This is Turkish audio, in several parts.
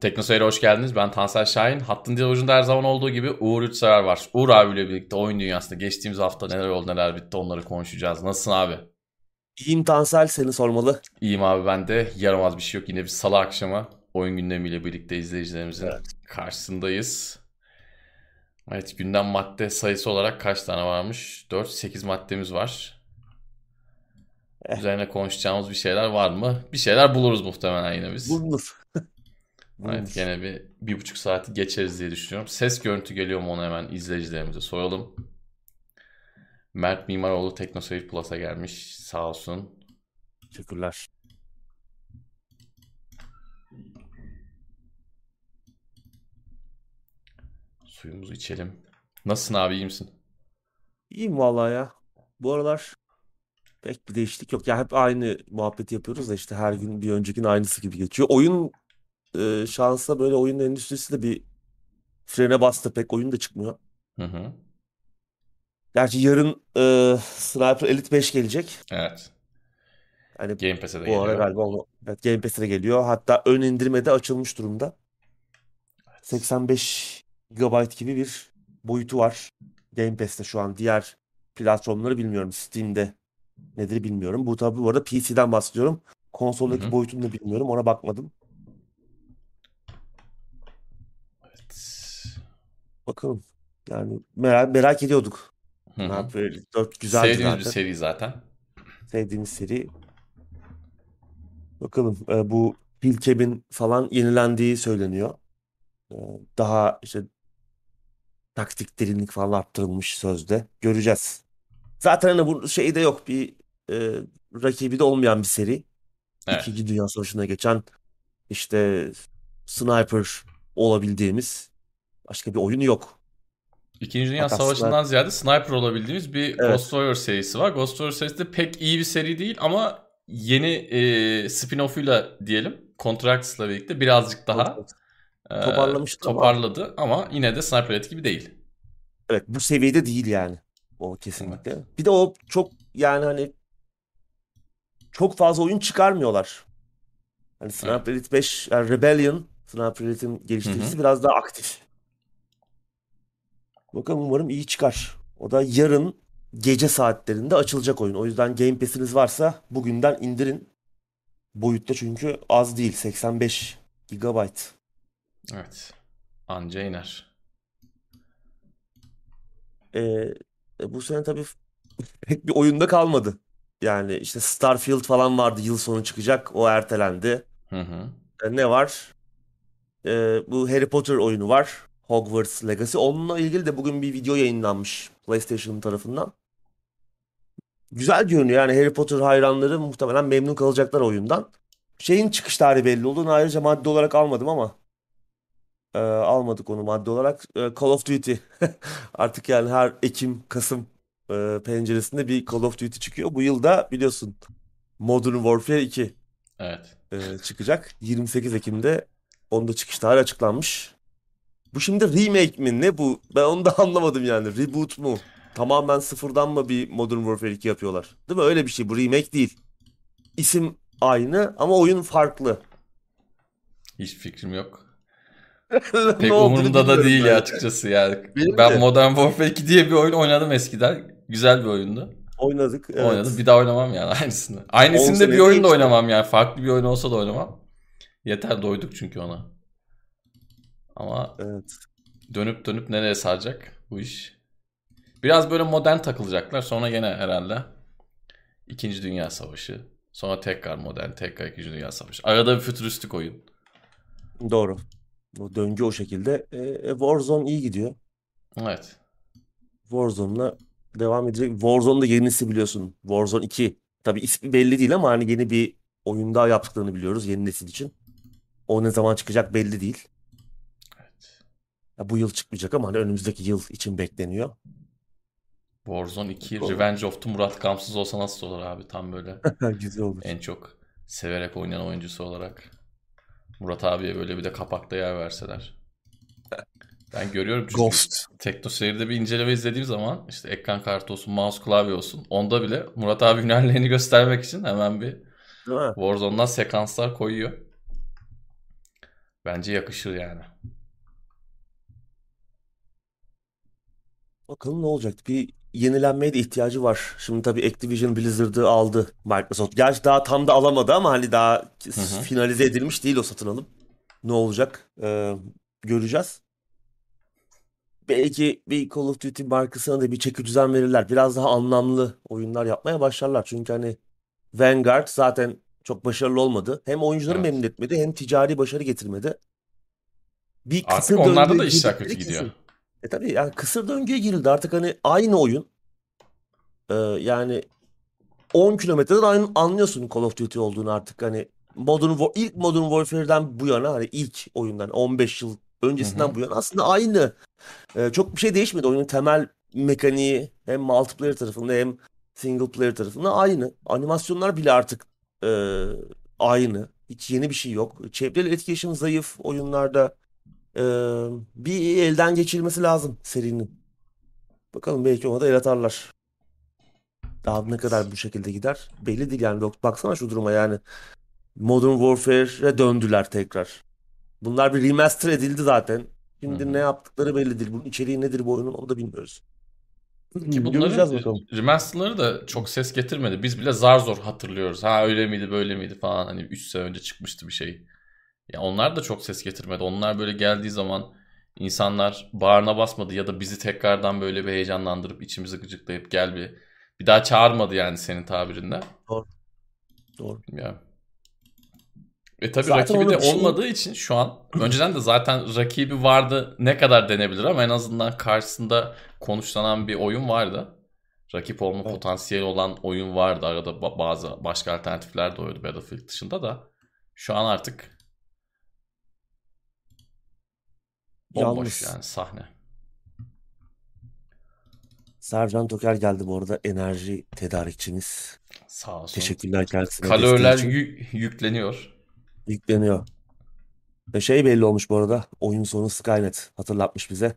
Teknoseyir'e hoş geldiniz. Ben Tansel Şahin. Hattın diğer ucunda her zaman olduğu gibi Uğur Üçsever var. Uğur abiyle birlikte oyun dünyasında geçtiğimiz hafta neler oldu neler bitti onları konuşacağız. Nasılsın abi? İyiyim Tansel seni sormalı. İyiyim abi ben de. Yaramaz bir şey yok. Yine bir salı akşamı oyun gündemiyle birlikte izleyicilerimizin evet. karşısındayız. Evet gündem madde sayısı olarak kaç tane varmış? 4-8 maddemiz var. Eh. Üzerine konuşacağımız bir şeyler var mı? Bir şeyler buluruz muhtemelen yine biz. Bulunur. Evet gene bir, bir buçuk saati geçeriz diye düşünüyorum. Ses görüntü geliyor mu onu hemen izleyicilerimize soralım. Mert Mimaroğlu Teknoseyir Plus'a gelmiş. Sağ olsun. Teşekkürler. Suyumuzu içelim. Nasılsın abi iyi misin? İyiyim vallahi ya. Bu aralar pek bir değişiklik yok. Ya hep aynı muhabbeti yapıyoruz da işte her gün bir öncekinin aynısı gibi geçiyor. Oyun e, şansa böyle oyun endüstrisi de bir frene bastı. Pek oyun da çıkmıyor. Hı hı. Gerçi yarın e, Sniper Elite 5 gelecek. Evet. Hani Game Pass'e de bu geliyor. ara galiba onu, evet, Game Pass'e de geliyor. Hatta ön indirmede açılmış durumda. 85 GB gibi bir boyutu var. Game Pass'te şu an diğer platformları bilmiyorum. Steam'de nedir bilmiyorum. Bu tabi bu arada PC'den bahsediyorum. Konsoldaki Hı-hı. boyutunu da bilmiyorum. Ona bakmadım. Bakalım. Yani merak, merak ediyorduk. Hı Ne hı. yapıyor? 4 güzeldi Sevdiğimiz bir zaten. seri zaten. Sevdiğimiz seri. Bakalım. e, bu Hillcap'in falan yenilendiği söyleniyor. E, daha işte taktik derinlik falan arttırılmış sözde. Göreceğiz. Zaten hani bu şeyde yok. Bir e, rakibi de olmayan bir seri. Evet. İkinci Dünya Savaşı'na geçen işte sniper olabildiğimiz başka bir oyun yok. İkinci Dünya Hatta Savaşı'ndan sniper ziyade sniper olabildiğimiz bir evet. Ghost Warrior serisi var. Ghost Warrior serisi de pek iyi bir seri değil ama yeni e, spin-off'uyla diyelim Contracts'la birlikte birazcık daha e, toparlamıştı ama toparladı ama yine de Sniper Elite gibi değil. evet bu seviyede değil yani. O kesinlikle. Evet. Bir de o çok yani hani çok fazla oyun çıkarmıyorlar. Hani Evet. Sniper Elite 5 yani Rebellion Sniper Elite'in geliştiricisi biraz daha aktif. Bakalım umarım iyi çıkar. O da yarın gece saatlerinde açılacak oyun. O yüzden Game Pass'iniz varsa bugünden indirin. Boyutta çünkü az değil. 85 GB. Evet. Anca iner. Ee, e, bu sene tabii pek bir oyunda kalmadı. Yani işte Starfield falan vardı. Yıl sonu çıkacak. O ertelendi. Hı hı. E, ne var? Ee, bu Harry Potter oyunu var. Hogwarts Legacy. Onunla ilgili de bugün bir video yayınlanmış PlayStation tarafından. Güzel görünüyor. Yani Harry Potter hayranları muhtemelen memnun kalacaklar oyundan. Şeyin çıkış tarihi belli olduğunu ayrıca madde olarak almadım ama e, almadık onu madde olarak. E, Call of Duty. Artık yani her Ekim, Kasım e, penceresinde bir Call of Duty çıkıyor. Bu yılda biliyorsun Modern Warfare 2 Evet. e, çıkacak. 28 Ekim'de onun da çıkış tarihi açıklanmış. Bu şimdi remake mi ne bu? Ben onu da anlamadım yani. Reboot mu? Tamamen sıfırdan mı bir Modern Warfare 2 yapıyorlar? Değil mi? Öyle bir şey. Bu remake değil. İsim aynı ama oyun farklı. Hiç fikrim yok. Pek umurumda da değil ben ya açıkçası yani. Benim Ben de. Modern Warfare 2 diye bir oyun oynadım eskiden. Güzel bir oyundu. Oynadık. Oynadım. Evet. Bir daha oynamam yani aynısını. 10 Aynısını da bir sene oyun da geçti. oynamam yani. Farklı bir oyun olsa da oynamam. Yeter doyduk çünkü ona. Ama Evet. dönüp dönüp nereye saracak bu iş? Biraz böyle modern takılacaklar. Sonra gene herhalde İkinci Dünya Savaşı. Sonra tekrar modern, tekrar İkinci Dünya Savaşı. Arada bir fütüristik oyun. Doğru. O döngü o şekilde. E, e, Warzone iyi gidiyor. Evet. Warzone'la devam edecek. Warzone'da yenisi biliyorsun. Warzone 2. Tabii ismi belli değil ama hani yeni bir oyun daha yaptıklarını biliyoruz yeni nesil için. O ne zaman çıkacak belli değil. Ya bu yıl çıkmayacak ama hani önümüzdeki yıl için bekleniyor. Warzone 2 Doğru. Revenge of the Murat Kamsız olsa nasıl olur abi? Tam böyle Güzel olur. en çok severek oynayan oyuncusu olarak. Murat abiye böyle bir de kapakta yer verseler. Ben görüyorum çünkü Ghost. Tekno Seyir'de bir inceleme izlediğim zaman işte ekran kartı olsun, mouse klavye olsun. Onda bile Murat abi hünerlerini göstermek için hemen bir Değil mi? Warzone'dan sekanslar koyuyor. Bence yakışır yani. Bakalım ne olacak? Bir yenilenmeye de ihtiyacı var. Şimdi tabii Activision Blizzard'ı aldı Microsoft. Gerçi daha tam da alamadı ama hani daha Hı hı. finalize edilmiş değil o satın alım. Ne olacak? Ee, göreceğiz. Belki bir Call of Duty markasına da bir çeki düzen verirler. Biraz daha anlamlı oyunlar yapmaya başlarlar. Çünkü hani Vanguard zaten çok başarılı olmadı. Hem oyuncuları Evet. memnun etmedi hem ticari başarı getirmedi. Bir Artık onlarda da işler kötü gidiyor. kesin. E tabii yani kısır döngüye girildi. Artık hani aynı oyun. Ee, yani 10 kilometreden aynı anlıyorsun Call of Duty olduğunu artık hani Modern War, ilk Modern Warfare'den bu yana hani ilk oyundan 15 yıl Hı öncesinden hı. bu yana aslında aynı. Ee, çok bir şey değişmedi. Oyunun temel mekaniği hem multiplayer tarafında hem single player tarafında aynı. Animasyonlar bile artık e, aynı. Hiç yeni bir şey yok. Çevreli etkileşim zayıf oyunlarda. Ee, bir elden geçirilmesi lazım serinin. Bakalım belki ona da el atarlar. Daha ne kadar bu şekilde gider belli değil yani. Bak- Baksana şu duruma yani. Modern Warfare'e döndüler tekrar. Bunlar bir remaster edildi zaten. Şimdi hı. ne yaptıkları belli değil. Bunun içeriği nedir bu oyunun onu da bilmiyoruz. Ki bunların bakalım. remasterları da çok ses getirmedi. Biz bile zar zor hatırlıyoruz. Ha öyle miydi böyle miydi falan. Hani 3 sene önce çıkmıştı bir şey. Ya onlar da çok ses getirmedi. Onlar böyle geldiği zaman insanlar bağrına basmadı ya da bizi tekrardan böyle bir heyecanlandırıp içimizi gıcıklayıp gel bir bir daha çağırmadı yani senin tabirinde. Doğru. Doğru. Ya. E tabii Zaten rakibi de şey- olmadığı için şu an önceden de zaten rakibi vardı ne kadar denebilir ama en azından karşısında konuşlanan bir oyun vardı. Rakip olma Evet. potansiyeli olan oyun vardı. Arada ba- bazı başka alternatifler de oydu Battlefield dışında da. Şu an artık bomboş Yalnız yani sahne. Sercan Toker geldi bu arada enerji tedarikçimiz. Sağ olsun. Teşekkürler kendisine desteği Kaloriler için. yü- yükleniyor. Yükleniyor. Ve şey belli olmuş bu arada. Oyun sonu Skynet hatırlatmış bize.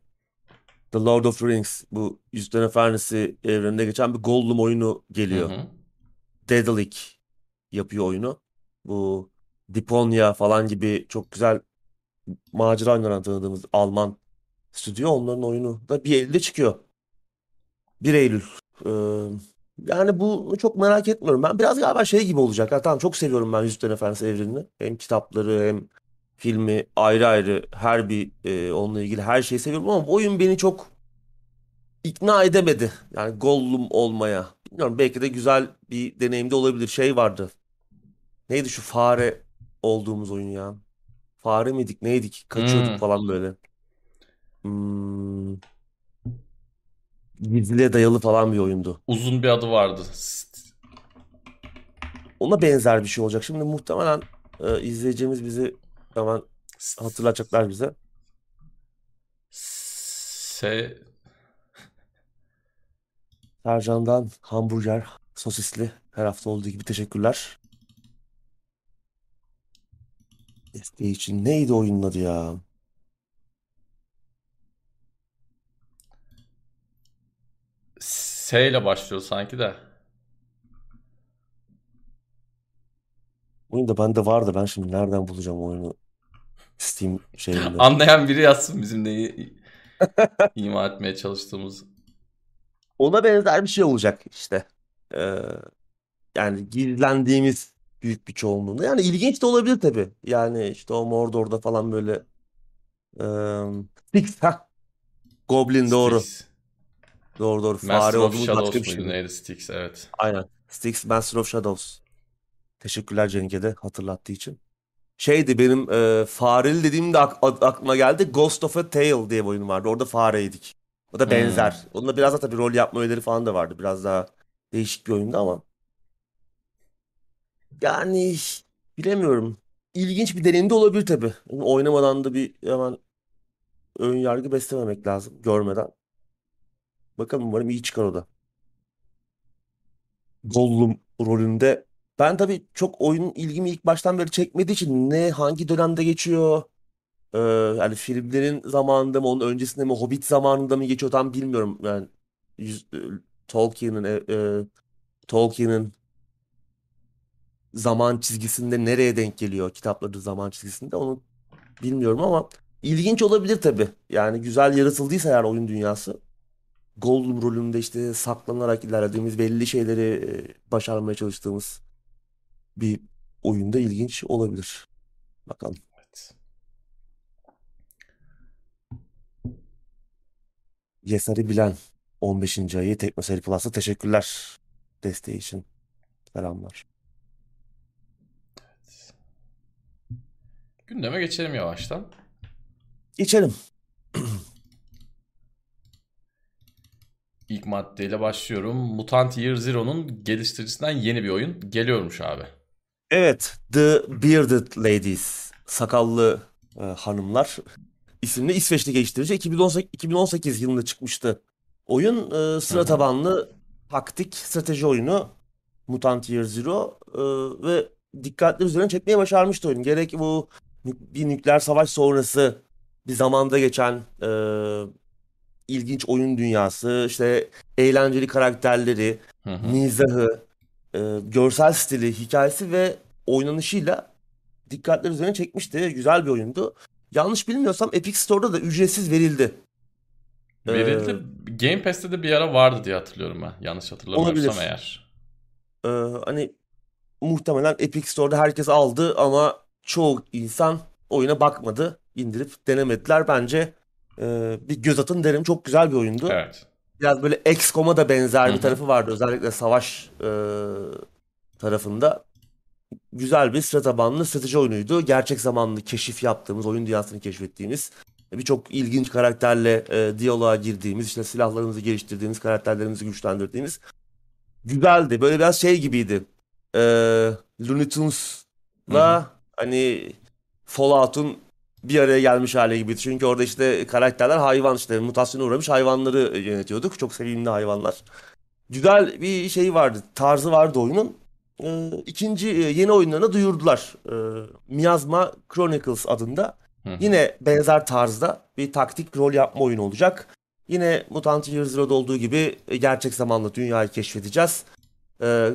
The Lord of the Rings bu Yüzüklerin Efendisi evreninde geçen bir Gollum oyunu geliyor. hı. Daedalic yapıyor oyunu. Bu Deponia falan gibi çok güzel macera oyunlarından tanıdığımız Alman stüdyo onların oyunu da bir Eylül'de çıkıyor. 1 Eylül. Ee, yani bunu çok merak etmiyorum. Ben biraz galiba şey gibi olacak. Ha, tamam çok seviyorum ben Yüzüklerin Efendisi evrenini. Hem kitapları hem filmi ayrı ayrı her bir e, onunla ilgili her şeyi seviyorum ama bu oyun beni çok ikna edemedi. Yani Gollum olmaya. Bilmiyorum belki de güzel bir deneyim de olabilir. Şey vardı. Neydi şu fare olduğumuz oyun ya? Fare miydik neydik? Kaçıyorduk Hmm. falan böyle. Hmm, gizliliğe dayalı falan bir oyundu. Uzun bir adı vardı. Ona benzer bir şey olacak. Şimdi muhtemelen e, izleyeceğimiz bizi hemen hatırlatacaklar bize. Se Sercan'dan hamburger, sosisli her hafta olduğu gibi teşekkürler. Desteği için neydi oyunun adı ya? S ile başlıyor sanki de. Oyun da bende vardı. Ben şimdi nereden bulacağım oyunu? Steam şeyinde. Anlayan biri yazsın bizim neyi ima etmeye çalıştığımız. Ona benzer bir şey olacak işte. Ee, yani gizlendiğimiz büyük bir çoğunluğunda. Yani ilginç de olabilir tabii. Yani işte o Mordor'da falan böyle eee Styx ha. Goblin doğru. Styx. Doğru doğru. Master Fare of olduğumuz başka Shadows şey muydu neydi Styx evet. Aynen. Styx Master of Shadows. Teşekkürler Cenk'e de hatırlattığı için. Şeydi benim eee fareli dediğimde ak- ak- aklıma geldi. Ghost of a Tale diye bir oyun vardı. Orada fareydik. O da Hmm. benzer. Onda biraz da tabii rol yapma öğeleri falan da vardı. Biraz daha değişik bir oyundu ama. Yani bilemiyorum. İlginç bir deneyim de olabilir tabii. Yani Oynamadan da bir hemen ön yargı beslememek lazım görmeden. Bakalım umarım iyi çıkar o da. Gollum rolünde. Ben tabii çok oyun ilgimi ilk baştan beri çekmediği için ne hangi dönemde geçiyor? Ee, yani filmlerin zamanında mı onun öncesinde mi Hobbit zamanında mı geçiyor tam bilmiyorum. Yani yüz- e, Tolkien'in e, e, Tolkien'in zaman çizgisinde nereye denk geliyor kitapları zaman çizgisinde onu bilmiyorum ama ilginç olabilir tabii. Yani güzel yaratıldıysa eğer oyun dünyası. Gollum rolünde işte saklanarak ilerlediğimiz belli şeyleri başarmaya çalıştığımız bir oyunda ilginç olabilir. Bakalım. Evet. Yesari Bilen 15. ayı Teknoseyir Plus'a teşekkürler. Desteği için. Selamlar. Gündeme geçelim yavaştan. Geçelim. İlk maddeyle başlıyorum. Mutant Year Zero'nun geliştiricisinden yeni bir oyun geliyormuş abi. Evet, The Bearded Ladies, sakallı e, hanımlar isimli İsveçli geliştirici 2018, 2018 yılında çıkmıştı. Oyun e, sıra tabanlı taktik strateji oyunu Mutant Year Zero e, ve dikkatli üzerine çekmeyi başarmıştı oyun. Gerek bu bir nükleer savaş sonrası bir zamanda geçen e, ilginç oyun dünyası, işte eğlenceli karakterleri, Hı hı. mizahı, e, görsel stili, hikayesi ve oynanışıyla dikkatler üzerine çekmişti. Güzel bir oyundu. Yanlış bilmiyorsam Epic Store'da da ücretsiz verildi. Ee, Verildi. Game Pass'te de bir ara vardı diye hatırlıyorum ben. Yanlış hatırlamıyorsam Olabilir. eğer. Ee, hani muhtemelen Epic Store'da herkes aldı ama çoğu insan oyuna bakmadı, indirip denemediler. Bence e, bir göz atın derim. Çok güzel bir oyundu. Evet. Biraz böyle XCOM'a da benzer Hı bir tarafı vardı. Özellikle savaş e, tarafında. Güzel bir sıra tabanlı strateji oyunuydu. Gerçek zamanlı keşif yaptığımız, oyun dünyasını keşfettiğimiz, birçok ilginç karakterle e, diyaloğa girdiğimiz, işte silahlarımızı geliştirdiğimiz, karakterlerimizi güçlendirdiğimiz. Güzeldi. Böyle biraz şey gibiydi. E, Looney Tunes'la hani Fallout'un bir araya gelmiş hali gibiydi. Çünkü orada işte karakterler hayvan işte mutasyona uğramış hayvanları yönetiyorduk. Çok sevimli hayvanlar. Güzel bir şey vardı, tarzı vardı oyunun. Ee, ikinci e, yeni oyunlarını duyurdular. Ee, Miasma Chronicles adında. Hı hı. Yine benzer tarzda bir taktik rol yapma oyunu olacak. Yine Mutant Year Zero'da olduğu gibi e, gerçek zamanlı dünyayı keşfedeceğiz. Ee,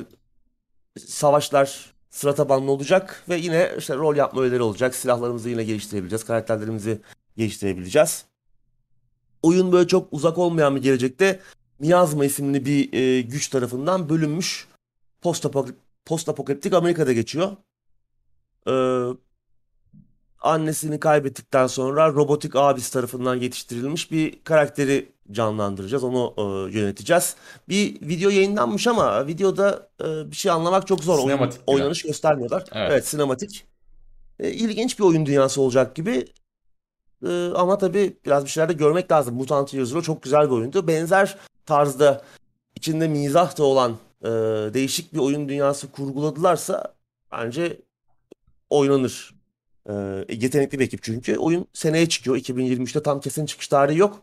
savaşlar sıra tabanlı olacak ve yine işte rol yapma öğeleri olacak. Silahlarımızı yine geliştirebileceğiz. Karakterlerimizi geliştirebileceğiz. Oyun böyle çok uzak olmayan bir gelecekte Miasma isimli bir e, güç tarafından bölünmüş post-apok- post-apokaliptik Amerika'da geçiyor. Ee, annesini kaybettikten sonra robotik abisi tarafından yetiştirilmiş bir karakteri canlandıracağız. Onu e, yöneteceğiz. Bir video yayınlanmış ama videoda e, bir şey anlamak çok zor. Oyun, Sinematik biraz. oynanış göstermiyorlar. Evet. Evet, sinematik. E, ilginç bir oyun dünyası olacak gibi. E, ama tabii biraz bir şeyler de görmek lazım. Mutant Year Zero çok güzel bir oyundu. Benzer tarzda içinde mizah da olan e, değişik bir oyun dünyası kurguladılarsa bence oynanır. E, yetenekli bir ekip çünkü. Oyun seneye çıkıyor. 2023'te tam kesin çıkış tarihi yok.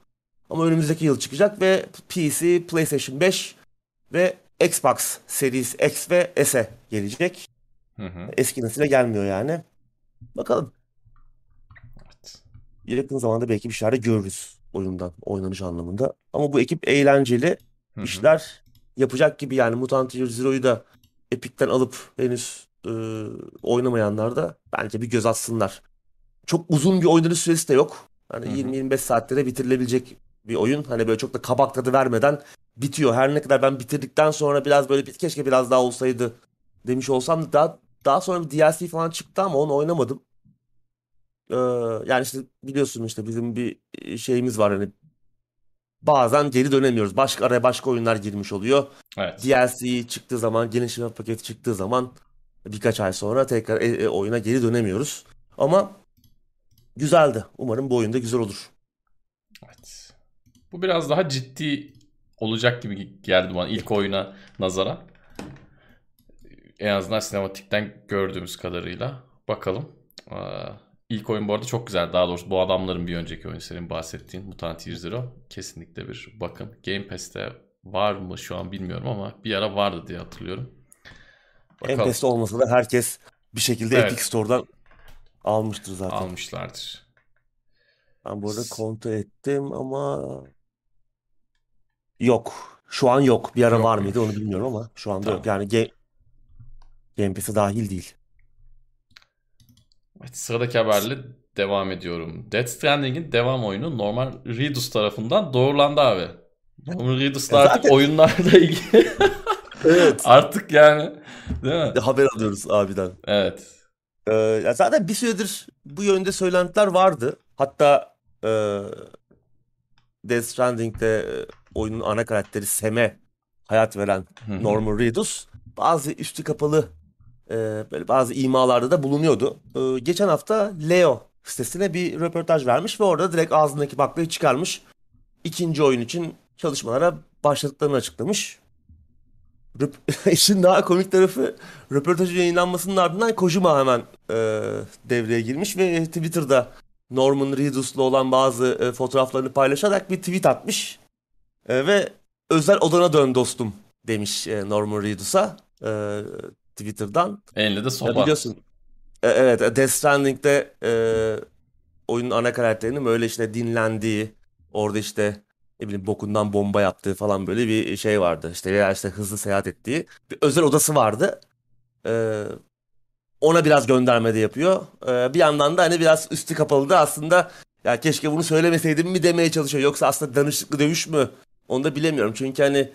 Ama önümüzdeki yıl çıkacak ve PC, PlayStation 5 ve Xbox Series X ve S'e gelecek. Hı hı. Eski nesile gelmiyor yani. Bakalım. Evet. Yakın zamanda belki bir şeyler görürüz oyundan, oynanış anlamında. Ama bu ekip eğlenceli Hı hı. işler yapacak gibi yani Mutant Year Zero'yu da Epic'ten alıp henüz e, oynamayanlar da bence bir göz atsınlar. Çok uzun bir oynanış süresi de yok. Hani Hı hı. 20-25 saatte de bitirilebilecek bir oyun. Hani böyle çok da kabak tadı vermeden bitiyor. Her ne kadar ben bitirdikten sonra biraz böyle bir- keşke biraz daha olsaydı demiş olsam da daha, daha sonra bir DLC falan çıktı ama onu oynamadım. Ee, yani işte biliyorsun işte bizim bir şeyimiz var hani bazen geri dönemiyoruz. Başka araya başka oyunlar girmiş oluyor. Evet. DLC çıktığı zaman, genişleme paketi çıktığı zaman birkaç ay sonra tekrar e- e, oyuna geri dönemiyoruz. Ama güzeldi. Umarım bu oyun da güzel olur. Evet. Bu biraz daha ciddi olacak gibi geldi bana ilk oyuna nazaran. En azından sinematikten gördüğümüz kadarıyla. Bakalım. Ee, İlk oyun bu arada çok güzel. Daha doğrusu bu adamların bir önceki oyun senin bahsettiğin Mutant Year Zero. Kesinlikle bir bakın. Game Pass'te var mı şu an bilmiyorum ama bir ara vardı diye hatırlıyorum. Bakalım. Enfes'te olmasa da herkes bir şekilde Evet. Epic Store'dan almıştır zaten. Almışlardır. Ben bu arada kontrol ettim ama yok. Şu an yok. Bir ara var Yokmuş. mıydı onu bilmiyorum ama şu anda Tamam. yok. Yani Game, Game Pass'e dahil değil. Evet, sıradaki haberle devam ediyorum. Death Stranding'in devam oyunu Norman Reedus tarafından doğrulandı abi. Norman Reedus'la artık zaten- oyunlarla ilgili Evet. artık yani değil mi? Haber alıyoruz abiden. Evet. Ee, zaten bir süredir bu yönde söylentiler vardı. Hatta e, Death Stranding'de e, oyunun ana karakteri Sam'e hayat veren. Norman Reedus bazı üstü kapalı e, böyle bazı imalarda da bulunuyordu. E, geçen hafta Leo sitesine bir röportaj vermiş ve orada direkt ağzındaki baklayı çıkarmış. İkinci oyun için çalışmalara başladıklarını açıklamış. Röp- İşin daha komik tarafı röportajın yayınlanmasının ardından Kojima hemen e, devreye girmiş ve Twitter'da Norman Reedus'la olan bazı e, fotoğraflarını paylaşarak bir tweet atmış. E, ve özel odana dön dostum demiş e, Norman Reedus'a e, Twitter'dan. Elinde de sopa. biliyorsun e, evet e, Death Stranding'de e, oyunun ana karakterinin böyle işte dinlendiği orada işte ne bileyim bokundan bomba yaptığı falan böyle bir şey vardı. İşte veya işte hızlı seyahat ettiği bir özel odası vardı. E, ona biraz gönderme de yapıyor. E, bir yandan da hani biraz üstü kapalı da aslında ya keşke bunu söylemeseydim mi demeye çalışıyor. Yoksa aslında danışıklı dövüş mü? Onu da bilemiyorum. Çünkü hani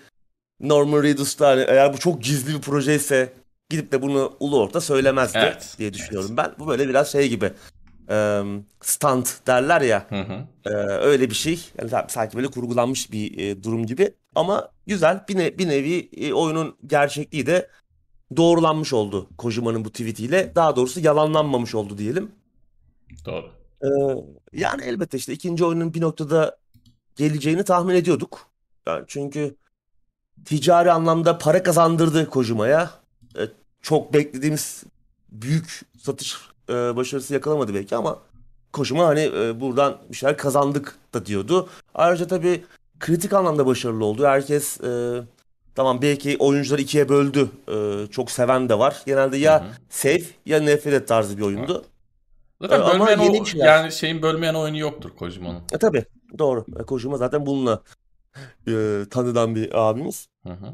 Norman Reedus da hani eğer bu çok gizli bir projeyse gidip de bunu ulu orta söylemezdi Evet, diye düşünüyorum ben. Bu böyle biraz şey gibi e, stunt derler ya Hı hı. e, öyle bir şey. Yani sanki böyle kurgulanmış bir e, durum gibi ama güzel bir, ne- bir nevi e, oyunun gerçekliği de doğrulanmış oldu Kojima'nın bu tweetiyle. Daha doğrusu yalanlanmamış oldu diyelim. Doğru. Ee, yani elbette işte ikinci oyunun bir noktada geleceğini tahmin ediyorduk. Yani çünkü ticari anlamda para kazandırdı Kojima'ya. Ee, çok beklediğimiz büyük satış e, başarısı yakalamadı belki ama Kojima hani e, buradan bir şeyler kazandık da diyordu. Ayrıca tabii kritik anlamda başarılı oldu. Herkes e, tamam belki oyuncuları ikiye böldü. E, çok seven de var. Genelde ya Hı hı. sev ya nefret et tarzı bir oyundu. Zaten Ee, ama bölmeyen yeni o, şeyler. yani şeyin bölmeyen oyunu yoktur Kojima'nın. E tabii doğru. E, Kojima zaten bununla e, tanınan bir abimiz. Hı hı.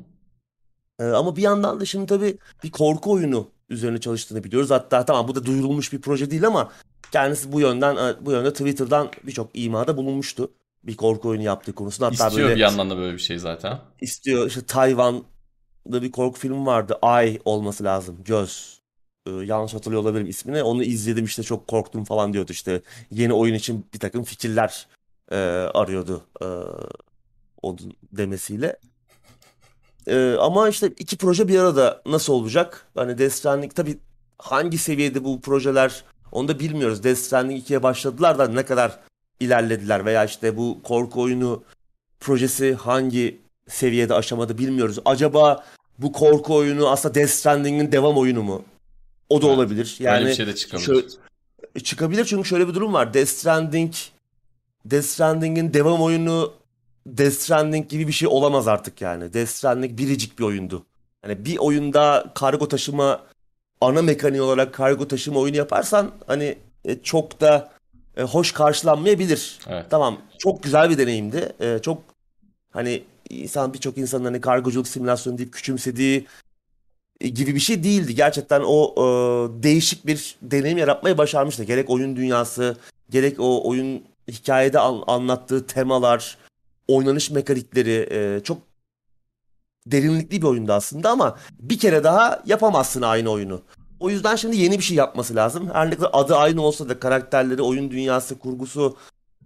E, ama bir yandan da şimdi tabii bir korku oyunu üzerine çalıştığını biliyoruz. Hatta tamam bu da duyurulmuş bir proje değil ama kendisi bu yönden e, bu yönde Twitter'dan birçok imada bulunmuştu. Bir korku oyunu yaptığı konusunda. Hatta İstiyor böyle bir yandan da böyle bir şey zaten. istiyor. İşte Tayvan'da bir korku filmi vardı. Eye olması lazım. Göz. Ee, yanlış hatırlıyor olabilirim ismini. Onu izledim işte çok korktum falan diyordu işte. Yeni oyun için bir takım fikirler e, arıyordu e, onun demesiyle. E, ama işte iki proje bir arada nasıl olacak? Hani Death Stranding tabii hangi seviyede bu projeler onu da bilmiyoruz. Death Stranding 2'ye başladılar da ne kadar ilerlediler veya işte bu korku oyunu projesi hangi seviyede aşamada bilmiyoruz. Acaba bu korku oyunu aslında Death Stranding'in devam oyunu mu? O da Evet. olabilir. Öyle Yani bir şey de çıkabilir. şöyle- çıkabilir çünkü şöyle bir durum var. Death Stranding Death Stranding'in devam oyunu Death Stranding gibi bir şey olamaz artık yani. Death Stranding biricik bir oyundu. Hani bir oyunda kargo taşıma ana mekaniği olarak kargo taşıma oyunu yaparsan hani e, çok da e, hoş karşılanmayabilir. Evet. Tamam çok güzel bir deneyimdi. E, çok hani insan birçok insanın hani kargoculuk simülasyonu deyip küçümsediği e, gibi bir şey değildi. Gerçekten o e, değişik bir deneyim yaratmayı başarmıştı. Gerek oyun dünyası, gerek o oyun hikayede an- anlattığı temalar, oynanış mekanikleri e, çok derinlikli bir oyundu aslında ama bir kere daha yapamazsın aynı oyunu. O yüzden şimdi yeni bir şey yapması lazım. Her ne kadar adı aynı olsa da karakterleri, oyun dünyası, kurgusu,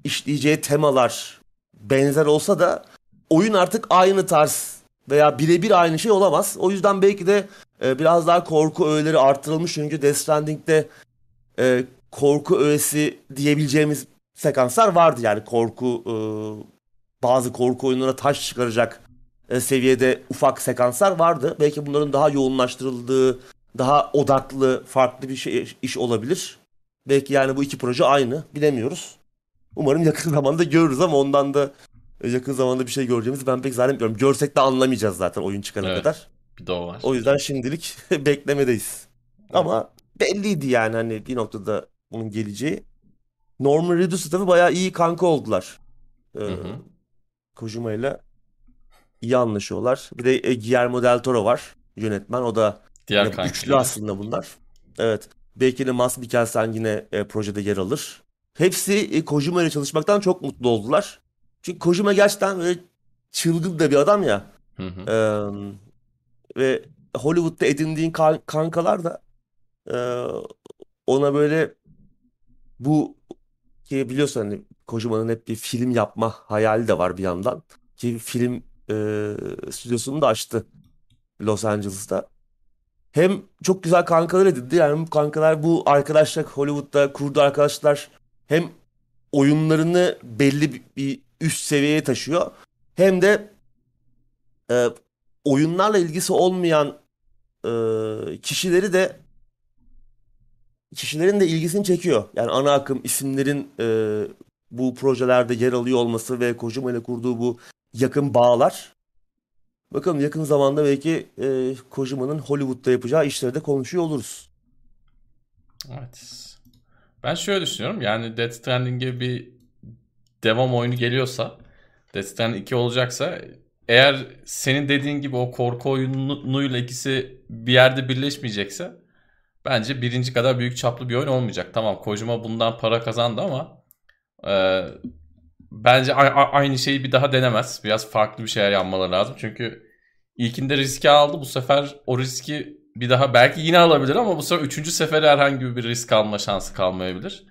işleyeceği temalar benzer olsa da oyun artık aynı tarz veya birebir aynı şey olamaz. O yüzden belki de e, biraz daha korku öğeleri artırılmış çünkü Death Stranding'de e, korku öğesi diyebileceğimiz sekanslar vardı. Yani korku e, bazı korku oyunlarına taş çıkaracak e, seviyede ufak sekanslar vardı. Belki bunların daha yoğunlaştırıldığı, daha odaklı, farklı bir şey iş olabilir. Belki yani bu iki proje aynı, bilemiyoruz. Umarım yakın zamanda görürüz ama ondan da e, yakın zamanda bir şey göreceğimizi ben pek zannetmiyorum. Görsek de anlamayacağız zaten oyun çıkana Evet. kadar. Bir de o var. O yüzden şimdilik beklemedeyiz. Ama belliydi yani hani bir noktada bunun geleceği. Norman Reedus tabii bayağı iyi kanka oldular. Ee, Hı hı. Kojima ile iyi anlaşıyorlar. Bir de e, Guillermo del Toro var yönetmen. O da Diğer yine kankileri. üçlü aslında bunlar. Evet. Belki de Mads Mikkelsen yine e, projede yer alır. hepsi e, Kojima ile çalışmaktan çok mutlu oldular. Çünkü Kojima gerçekten böyle çılgın da bir adam ya. Hı hı. Ee, ve Hollywood'da edindiğin kan- kankalar da e, ona böyle bu ki biliyorsun hani Kojima'nın hep bir film yapma hayali de var bir yandan. Ki film e, stüdyosunu da açtı Los Angeles'ta. Hem çok güzel kankalar edindi. Yani bu kankalar bu arkadaşlar Hollywood'da kurduğu arkadaşlar hem oyunlarını belli bir, bir üst seviyeye taşıyor. Hem de e, oyunlarla ilgisi olmayan e, kişileri de kişilerin de ilgisini çekiyor. Yani ana akım isimlerin e, bu projelerde yer alıyor olması ve Kojima ile kurduğu bu yakın bağlar. Bakalım yakın zamanda belki e, Kojima'nın Hollywood'da yapacağı işleri de konuşuyor oluruz. Evet. Ben şöyle düşünüyorum. Yani Death Stranding'e bir devam oyunu geliyorsa Death Stranding 2 olacaksa eğer senin dediğin gibi o korku oyunuyla ikisi bir yerde birleşmeyecekse bence birinci kadar büyük çaplı bir oyun olmayacak. Tamam Kojima bundan para kazandı ama e, bence aynı şeyi bir daha denemez. Biraz farklı bir şeyler yapmaları lazım. Çünkü ilkinde riski aldı. Bu sefer o riski bir daha belki yine alabilir ama bu sefer üçüncü sefere herhangi bir risk alma şansı kalmayabilir.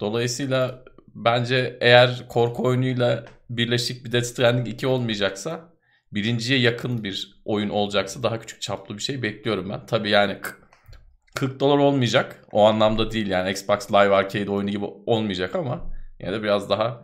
Dolayısıyla bence eğer korku oyunuyla birleşik bir Death Stranding 2 olmayacaksa birinciye yakın bir oyun olacaksa daha küçük çaplı bir şey bekliyorum ben. Tabii yani 40 dolar olmayacak. O anlamda değil yani Xbox Live Arcade oyunu gibi olmayacak ama yine de biraz daha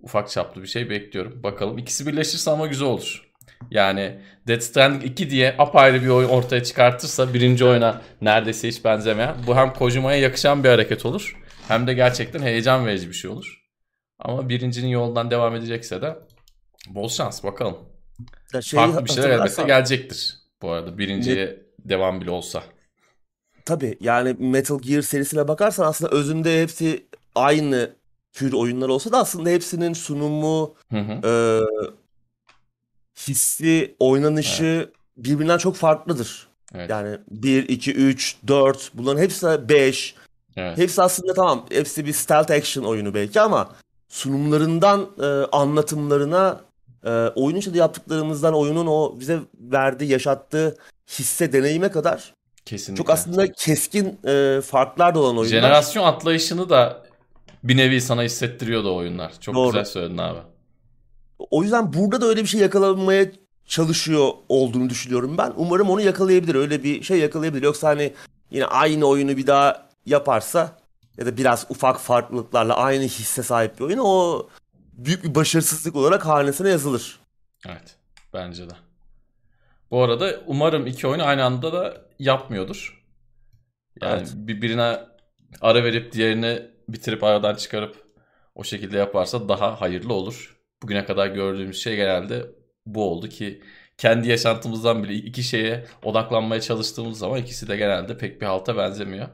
ufak çaplı bir şey bekliyorum. Bakalım ikisi birleşirse ama güzel olur. Yani Death Stranding 2 diye apayrı bir oyun ortaya çıkartırsa birinci oyuna neredeyse hiç benzemeyen bu hem Kojima'ya yakışan bir hareket olur hem de gerçekten heyecan verici bir şey olur. Ama birincinin yolundan devam edecekse de bol şans bakalım. Ya şeyi Farklı bir şeyler elbette gelecektir bu arada birinciye devam bile olsa. Tabii yani Metal Gear serisine bakarsan aslında özünde hepsi aynı tür oyunlar olsa da aslında hepsinin sunumu, Hı hı. e, hissi, oynanışı birbirinden çok farklıdır. Evet. Yani 1, 2, 3, 4 bunların hepsi 5. evet. Hepsi aslında tamam hepsi bir stealth action oyunu belki ama sunumlarından e, anlatımlarına e, oyun içinde yaptıklarımızdan oyunun o bize verdiği, yaşattığı hisse, deneyime kadar Kesinlikle. çok aslında keskin e, farklar da olan oyunlar. Jenerasyon atlayışını da bir nevi sana hissettiriyordu o oyunlar. Çok Doğru. güzel söyledin abi. O yüzden burada da öyle bir şey yakalamaya çalışıyor olduğunu düşünüyorum ben. Umarım onu yakalayabilir. Öyle bir şey yakalayabilir. Yoksa hani yine aynı oyunu bir daha yaparsa ya da biraz ufak farklılıklarla aynı hisse sahip bir oyun o büyük bir başarısızlık olarak hanesine yazılır. Evet. Bence de. Bu arada umarım iki oyunu aynı anda da yapmıyordur. Yani Evet. bir birine ara verip diğerini bitirip aradan çıkarıp o şekilde yaparsa daha hayırlı olur. Bugüne kadar gördüğümüz şey genelde bu oldu ki kendi yaşantımızdan bile iki şeye odaklanmaya çalıştığımız zaman ikisi de genelde pek bir halta benzemiyor.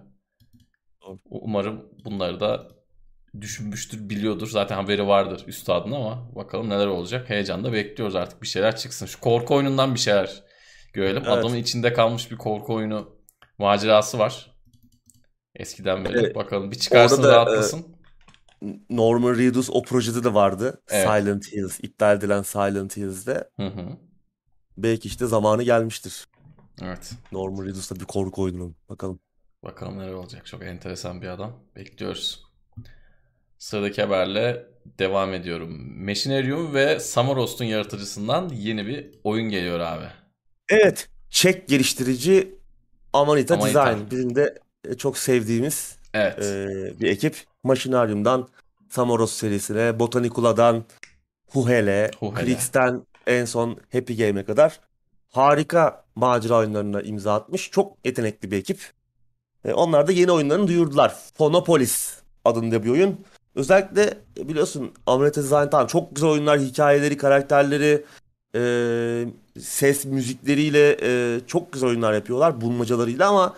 Umarım bunları da düşünmüştür, biliyordur. Zaten haberi vardır üstadın ama bakalım neler olacak. Heyecanla bekliyoruz artık bir şeyler çıksın. Şu korku oyunundan bir şeyler görelim. Evet. Adamın içinde kalmış bir korku oyunu macerası var. Eskiden beri. Evet. Bakalım bir çıkarsın da, rahatlasın. Norman Reedus o projede de vardı. Evet. Silent Hills, iptal edilen Silent Hills'de. Hı hı. Belki işte zamanı gelmiştir. Evet. Norman Reedus'ta bir korku oyununun. Bakalım. Bakalım neler olacak. Çok enteresan bir adam. Bekliyoruz. Sıradaki haberle devam ediyorum. Machinarium ve Samorost'un yaratıcısından yeni bir oyun geliyor abi. Evet. Çek geliştirici Amanita, Amanita. Design. Bizim de e, çok sevdiğimiz Evet. e, bir ekip. Machinarium'dan Samoros serisine, Botanicula'dan Huhele, Huhele. En son Happy Game'e kadar harika macera oyunlarına imza atmış. Çok yetenekli bir ekip. E, onlar da yeni oyunlarını duyurdular. Phonopolis adında bir oyun. Özellikle e, biliyorsun Amanita Design tamam çok güzel oyunlar, hikayeleri, karakterleri, e, ses müzikleriyle e, çok güzel oyunlar yapıyorlar bulmacalarıyla ama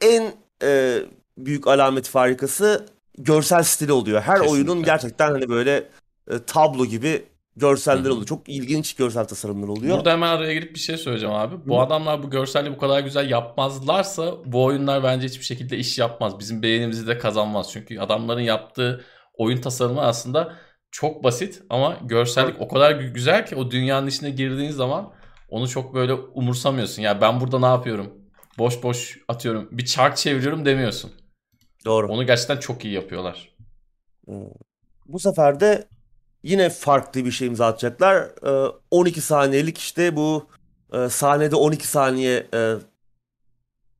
en e, büyük alamet farikası görsel stili oluyor. Her Kesinlikle. oyunun gerçekten hani böyle e, tablo gibi görseller oluyor. Çok ilginç görsel tasarımlar oluyor. Burada hemen araya girip bir şey söyleyeceğim abi. Bu Hı. adamlar bu görselliği bu kadar güzel yapmazlarsa bu oyunlar bence hiçbir şekilde iş yapmaz. Bizim beğenimizi de kazanmaz. Çünkü adamların yaptığı oyun tasarımı aslında çok basit ama görsellik o kadar gü- güzel ki o dünyanın içine girdiğin zaman onu çok böyle umursamıyorsun. Ya ben burada ne yapıyorum? Boş boş atıyorum. Bir çark çeviriyorum demiyorsun. Doğru. Onu gerçekten çok iyi yapıyorlar. Bu sefer de yine farklı bir şey imza atacaklar. Ee, 12 saniyelik işte bu e, sahnede 12 saniye e,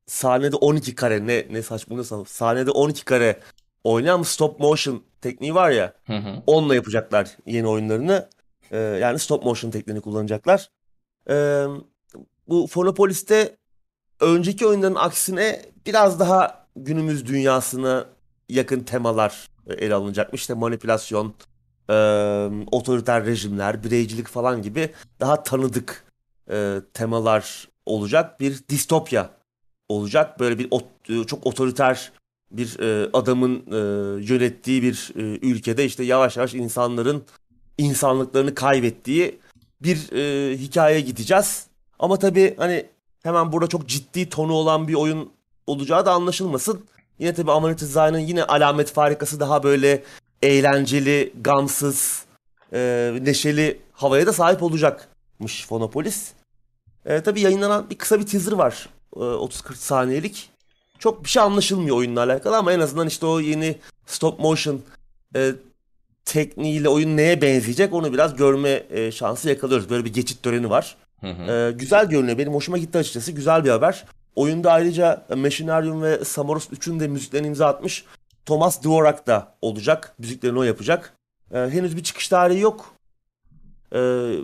sahnede 12 kare ne ne saçmalıyorsam sahnede 12 kare oynayan stop motion tekniği var ya Hı hı. onunla yapacaklar yeni oyunlarını. Ee, yani stop motion tekniğini kullanacaklar. Ee, bu Phonopolis'te önceki oyunların aksine biraz daha günümüz dünyasına yakın temalar e, ele alınacakmış. İşte manipülasyon, e, otoriter rejimler, bireycilik falan gibi daha tanıdık e, temalar olacak. Bir distopya olacak. Böyle bir ot- e, çok otoriter bir e, adamın e, yönettiği bir e, ülkede işte yavaş yavaş insanların insanlıklarını kaybettiği bir e, hikaye gideceğiz. Ama tabii hani hemen burada çok ciddi tonu olan bir oyun olacağı da anlaşılmasın. Yine tabii Amanita Design'ın yine alamet farikası daha böyle eğlenceli, gamsız, e, neşeli havaya da sahip olacakmış Phonopolis. E, tabii yayınlanan bir kısa bir teaser var. E, 30-40 saniyelik. Çok bir şey anlaşılmıyor oyunla alakalı ama en azından işte o yeni stop motion e, tekniğiyle oyun neye benzeyecek onu biraz görme e, şansı yakalıyoruz. Böyle bir geçit töreni var. Hı hı. Ee, güzel görünüyor. Benim hoşuma gitti açıkçası. Güzel bir haber. Oyunda ayrıca Machinarium ve Samoros 3'ün de müziklerini imza atmış. Thomas Dvorak da olacak. Müziklerini o yapacak. Ee, henüz bir çıkış tarihi yok. Ee,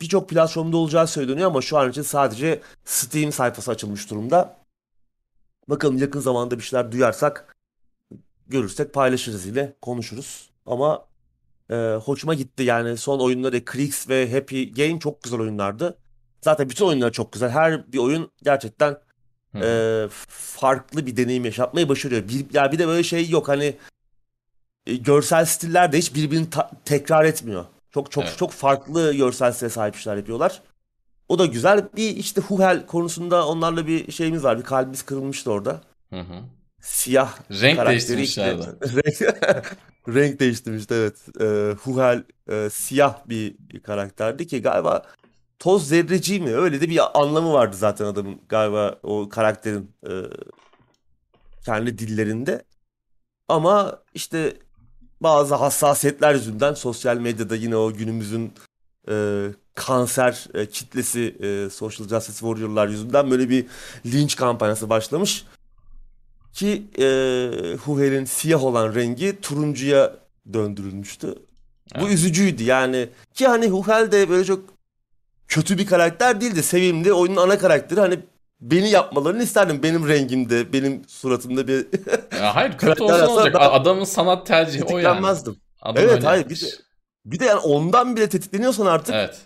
Birçok platformda olacağı söyleniyor ama şu an için sadece Steam sayfası açılmış durumda. Bakalım yakın zamanda bir şeyler duyarsak, görürsek paylaşırız yine, konuşuruz. Ama ee, hoşuma gitti yani son oyunları Krix ve Happy Game çok güzel oyunlardı. Zaten bütün oyunlar çok güzel. Her bir oyun gerçekten e, farklı bir deneyim yaşatmayı başarıyor. Bir, ya bir de böyle şey yok hani e, görsel stiller de hiç birbirini ta- tekrar etmiyor. Çok çok Evet. çok farklı görsel stile sahip işler yapıyorlar. O da güzel. Bir işte Huhel konusunda onlarla bir şeyimiz var. Bir kalbimiz kırılmıştı orada. Hı hı. Siyah Renk değiştirmişlerdi. renk, değiştirmişti evet. Ee, Huhel e, siyah bir karakterdi ki galiba toz zerreci mi? Öyle de bir anlamı vardı zaten adamın galiba o karakterin e, kendi dillerinde. Ama işte bazı hassasiyetler yüzünden sosyal medyada yine o günümüzün e, kanser e, kitlesi e, Social Justice Warrior'lar yüzünden böyle bir linç kampanyası başlamış. Ki e, Huhel'in siyah olan rengi turuncuya döndürülmüştü. Bu Evet. üzücüydü yani. Ki hani Huhel de böyle çok kötü bir karakter değildi. Sevimli. Oyunun ana karakteri hani beni yapmalarını isterdim. Benim rengimde, benim suratımda bir Ya hayır kötü aslında olacak? Adamın sanat tercihi o yani. Adam Evet öyle hayır bir de, bir de yani ondan bile tetikleniyorsan artık Evet.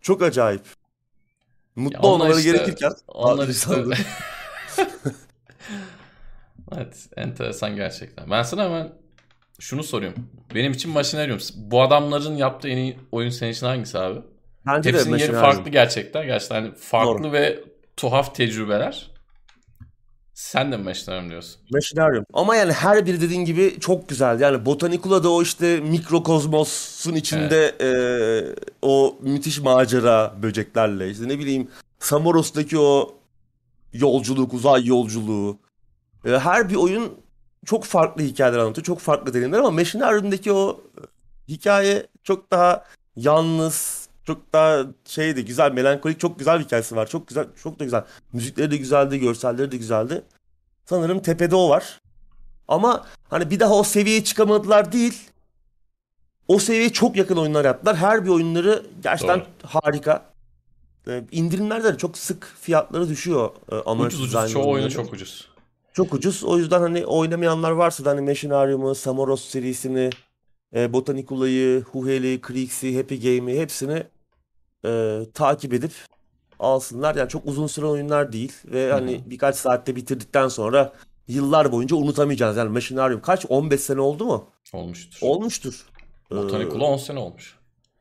çok acayip. Ya Mutlu onlar olmaları işte gerekirken onlar işte Evet, enteresan gerçekten. Ben sana hemen şunu soruyorum. Benim için Machinarium. Bu adamların yaptığı en iyi oyun senin için hangisi abi? Bence de Hepsinin yeri Machinarium. farklı gerçekten. Gerçekten hani farklı Doğru. ve tuhaf tecrübeler. Sen de mi Machinarium diyorsun? Machinarium. Ama yani her biri dediğin gibi çok güzel. Yani Botanicula o işte mikrokozmosun içinde e, o müthiş macera böceklerle işte ne bileyim Samoros'taki o yolculuk, uzay yolculuğu. E, her bir oyun çok farklı hikayeler anlatıyor. Çok farklı deneyimler ama Machinarium'daki o hikaye çok daha yalnız, çok daha şeydi, güzel, melankolik, çok güzel bir hikayesi var. Çok güzel, çok da güzel. Müzikleri de güzeldi, görselleri de güzeldi. Sanırım tepede o var. Ama hani bir daha o seviyeye çıkamadılar değil. O seviyeye çok yakın oyunlar yaptılar. Her bir oyunları gerçekten Doğru. harika. İndirimlerde de çok sık fiyatları düşüyor. e, American Ucuz ucuz. Çoğu oyunu çok ucuz. Çok ucuz. O yüzden hani oynamayanlar varsa da hani Machinarium'u, Samoros serisini, e, Botanicula'yı, Huhel'i, Krix'i, Happy Game'i hepsini e, takip edip alsınlar. Yani çok uzun süren oyunlar değil ve hani birkaç saatte bitirdikten sonra yıllar boyunca unutamayacağız. Yani Machinarium kaç? 15 sene oldu mu? Olmuştur. Olmuştur. Ee, Botanicula 10 sene olmuş.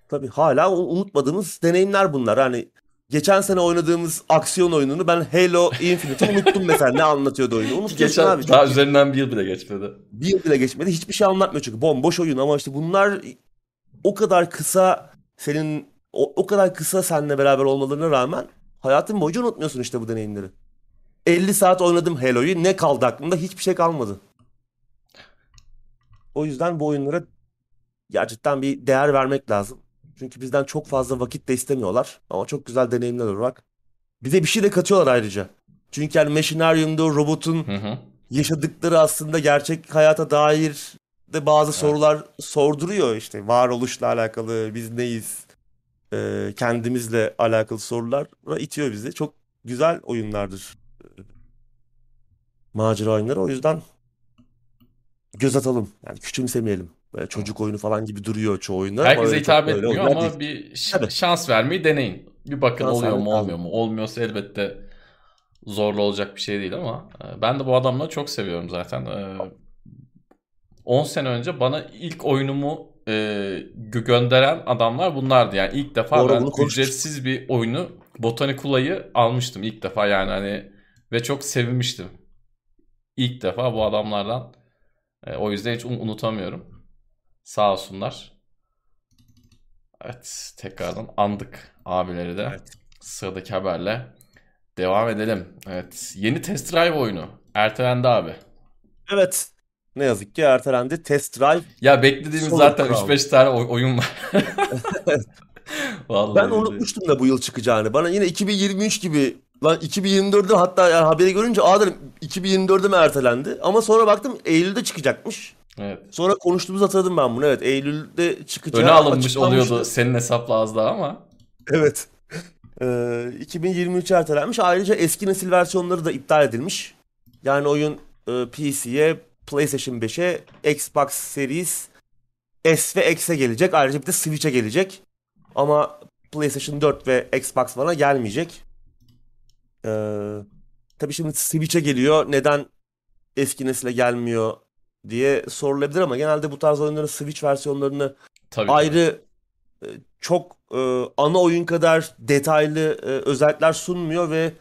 tabii hala unutmadığımız deneyimler bunlar. Hani geçen sene oynadığımız aksiyon oyununu ben Halo Infinite'i unuttum mesela ne anlatıyordu oyunu. Unutuyorsun Geçen abi. daha üzerinden bir yıl bile geçmedi. bir yıl bile geçmedi. Hiçbir şey anlatmıyor çünkü bomboş oyun ama işte bunlar o kadar kısa senin o, o kadar kısa seninle beraber olmalarına rağmen hayatın boyunca unutmuyorsun işte bu deneyimleri. 50 saat oynadım Halo'yu. Ne kaldı aklımda? Hiçbir şey kalmadı. O yüzden bu oyunlara gerçekten bir değer vermek lazım. Çünkü bizden çok fazla vakit de istemiyorlar. Ama çok güzel deneyimler olarak. Bize bir şey de katıyorlar ayrıca. Çünkü yani Machinarium'da robotun Hı hı. yaşadıkları aslında gerçek hayata dair de bazı sorular sorduruyor işte varoluşla alakalı biz neyiz e, kendimizle alakalı sorulara itiyor bizi. Çok güzel oyunlardır e, macera oyunları o yüzden göz atalım yani küçümsemeyelim. Böyle çocuk oyunu falan gibi duruyor çoğu oyunlar Herkese hitap etmiyor ama değil. bir ş- Tabii. şans vermeyi deneyin. Bir bakın Şans oluyor mu lazım. olmuyor mu? Olmuyorsa elbette zorlu olacak bir şey değil ama e, ben de bu adamları çok seviyorum zaten. E, 10 sene önce bana ilk oyunumu e, gö- gönderen adamlar bunlardı. Yani ilk defa Doğru, ben ücretsiz bir oyunu Botanikula'yı almıştım ilk defa yani hani ve çok sevinmiştim. İlk defa bu adamlardan. E, o yüzden hiç un- unutamıyorum. Sağ olsunlar. Evet, tekrardan andık abileri de. Evet. Sıradaki haberle devam edelim. Evet, yeni Test Drive oyunu. Ertelendi abi. Evet ne yazık ki ertelendi Test Drive Ya beklediğimiz Solid zaten Ground. 3-5 tane oy- oyun var. Vallahi Ben unutmuştum da bu yıl çıkacağını. Bana yine 2023 gibi lan 2024'de hatta yani haberi görünce aa dedim 2024'de mi ertelendi? Ama sonra baktım Eylül'de çıkacakmış. Evet. Sonra konuştuğumuzu hatırladım ben bunu. Evet Eylül'de çıkacağı Öne alınmış oluyordu senin hesapla az daha ama. Evet. Ee, 2023 ertelenmiş. Ayrıca eski nesil versiyonları da iptal edilmiş. Yani oyun e, PC'ye, PlayStation 5'e, Xbox Series S ve X'e gelecek. Ayrıca bir de Switch'e gelecek. Ama PlayStation 4 ve Xbox One'a gelmeyecek. Ee, tabii şimdi Switch'e geliyor. Neden eski nesile gelmiyor diye sorulabilir ama genelde bu tarz oyunların Switch versiyonlarını Tabii. ayrı e, çok e, ana oyun kadar detaylı e, özellikler sunmuyor ve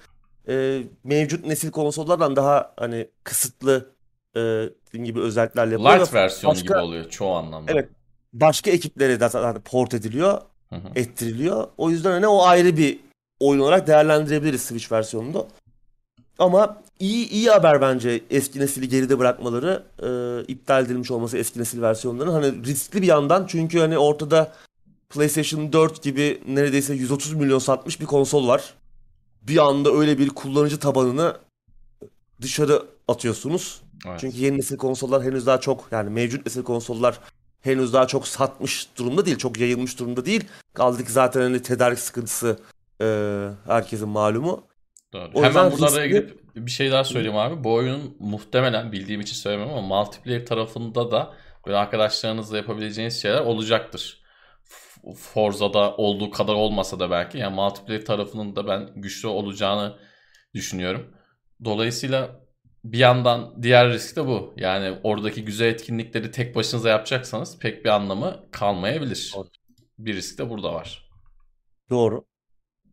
e, mevcut nesil konsollardan daha hani kısıtlı e, dediğim gibi özelliklerle yapılıyor. Light ve versiyonu başka- gibi oluyor çoğu anlamda. Evet. Başka ekiplere de zaten port ediliyor, Hı hı. ettiriliyor. O yüzden hani o ayrı bir oyun olarak değerlendirebiliriz Switch versiyonunda. Ama iyi iyi haber bence eski nesili geride bırakmaları, e, iptal edilmiş olması eski nesil versiyonların. Hani riskli bir yandan çünkü hani ortada PlayStation 4 gibi neredeyse 130 milyon satmış bir konsol var. Bir anda öyle bir kullanıcı tabanını dışarı atıyorsunuz. Evet. Çünkü yeni nesil konsollar henüz daha çok yani mevcut nesil konsollar henüz daha çok satmış durumda değil. Çok yayılmış durumda değil. Kaldı ki zaten hani tedarik sıkıntısı e, herkesin malumu. Doğru. O Hemen burada araya girip bir şey daha söyleyeyim abi. Bu oyunun muhtemelen bildiğim için söylemiyorum ama multiplayer tarafında da böyle arkadaşlarınızla yapabileceğiniz şeyler olacaktır. Forza'da olduğu kadar olmasa da belki yani multiplayer tarafının da ben güçlü olacağını düşünüyorum. Dolayısıyla bir yandan diğer risk de bu. Yani oradaki güzel etkinlikleri tek başınıza yapacaksanız pek bir anlamı kalmayabilir. Doğru. Bir risk de burada var. Doğru.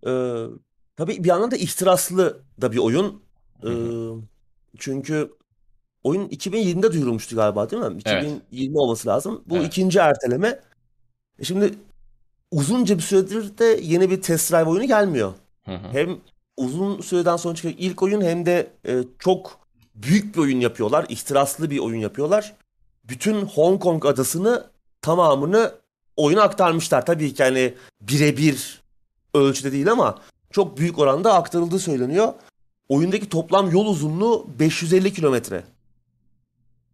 Ee, tabii bir yandan da ihtiraslı da bir oyun. Ee, çünkü oyun 2020'de duyurulmuştu galiba değil mi? Evet. 2020 olması lazım. Bu Evet. ikinci erteleme. E Şimdi uzunca bir süredir de yeni bir test drive oyunu gelmiyor. Hı hı. Hem uzun süreden sonra çıkan ilk oyun hem de e, çok büyük bir oyun yapıyorlar. ihtiraslı bir oyun yapıyorlar. Bütün Hong Kong adasını tamamını oyuna aktarmışlar. Tabii ki hani birebir ölçüde değil ama çok büyük oranda aktarıldığı söyleniyor. Oyundaki toplam yol uzunluğu 550 kilometre.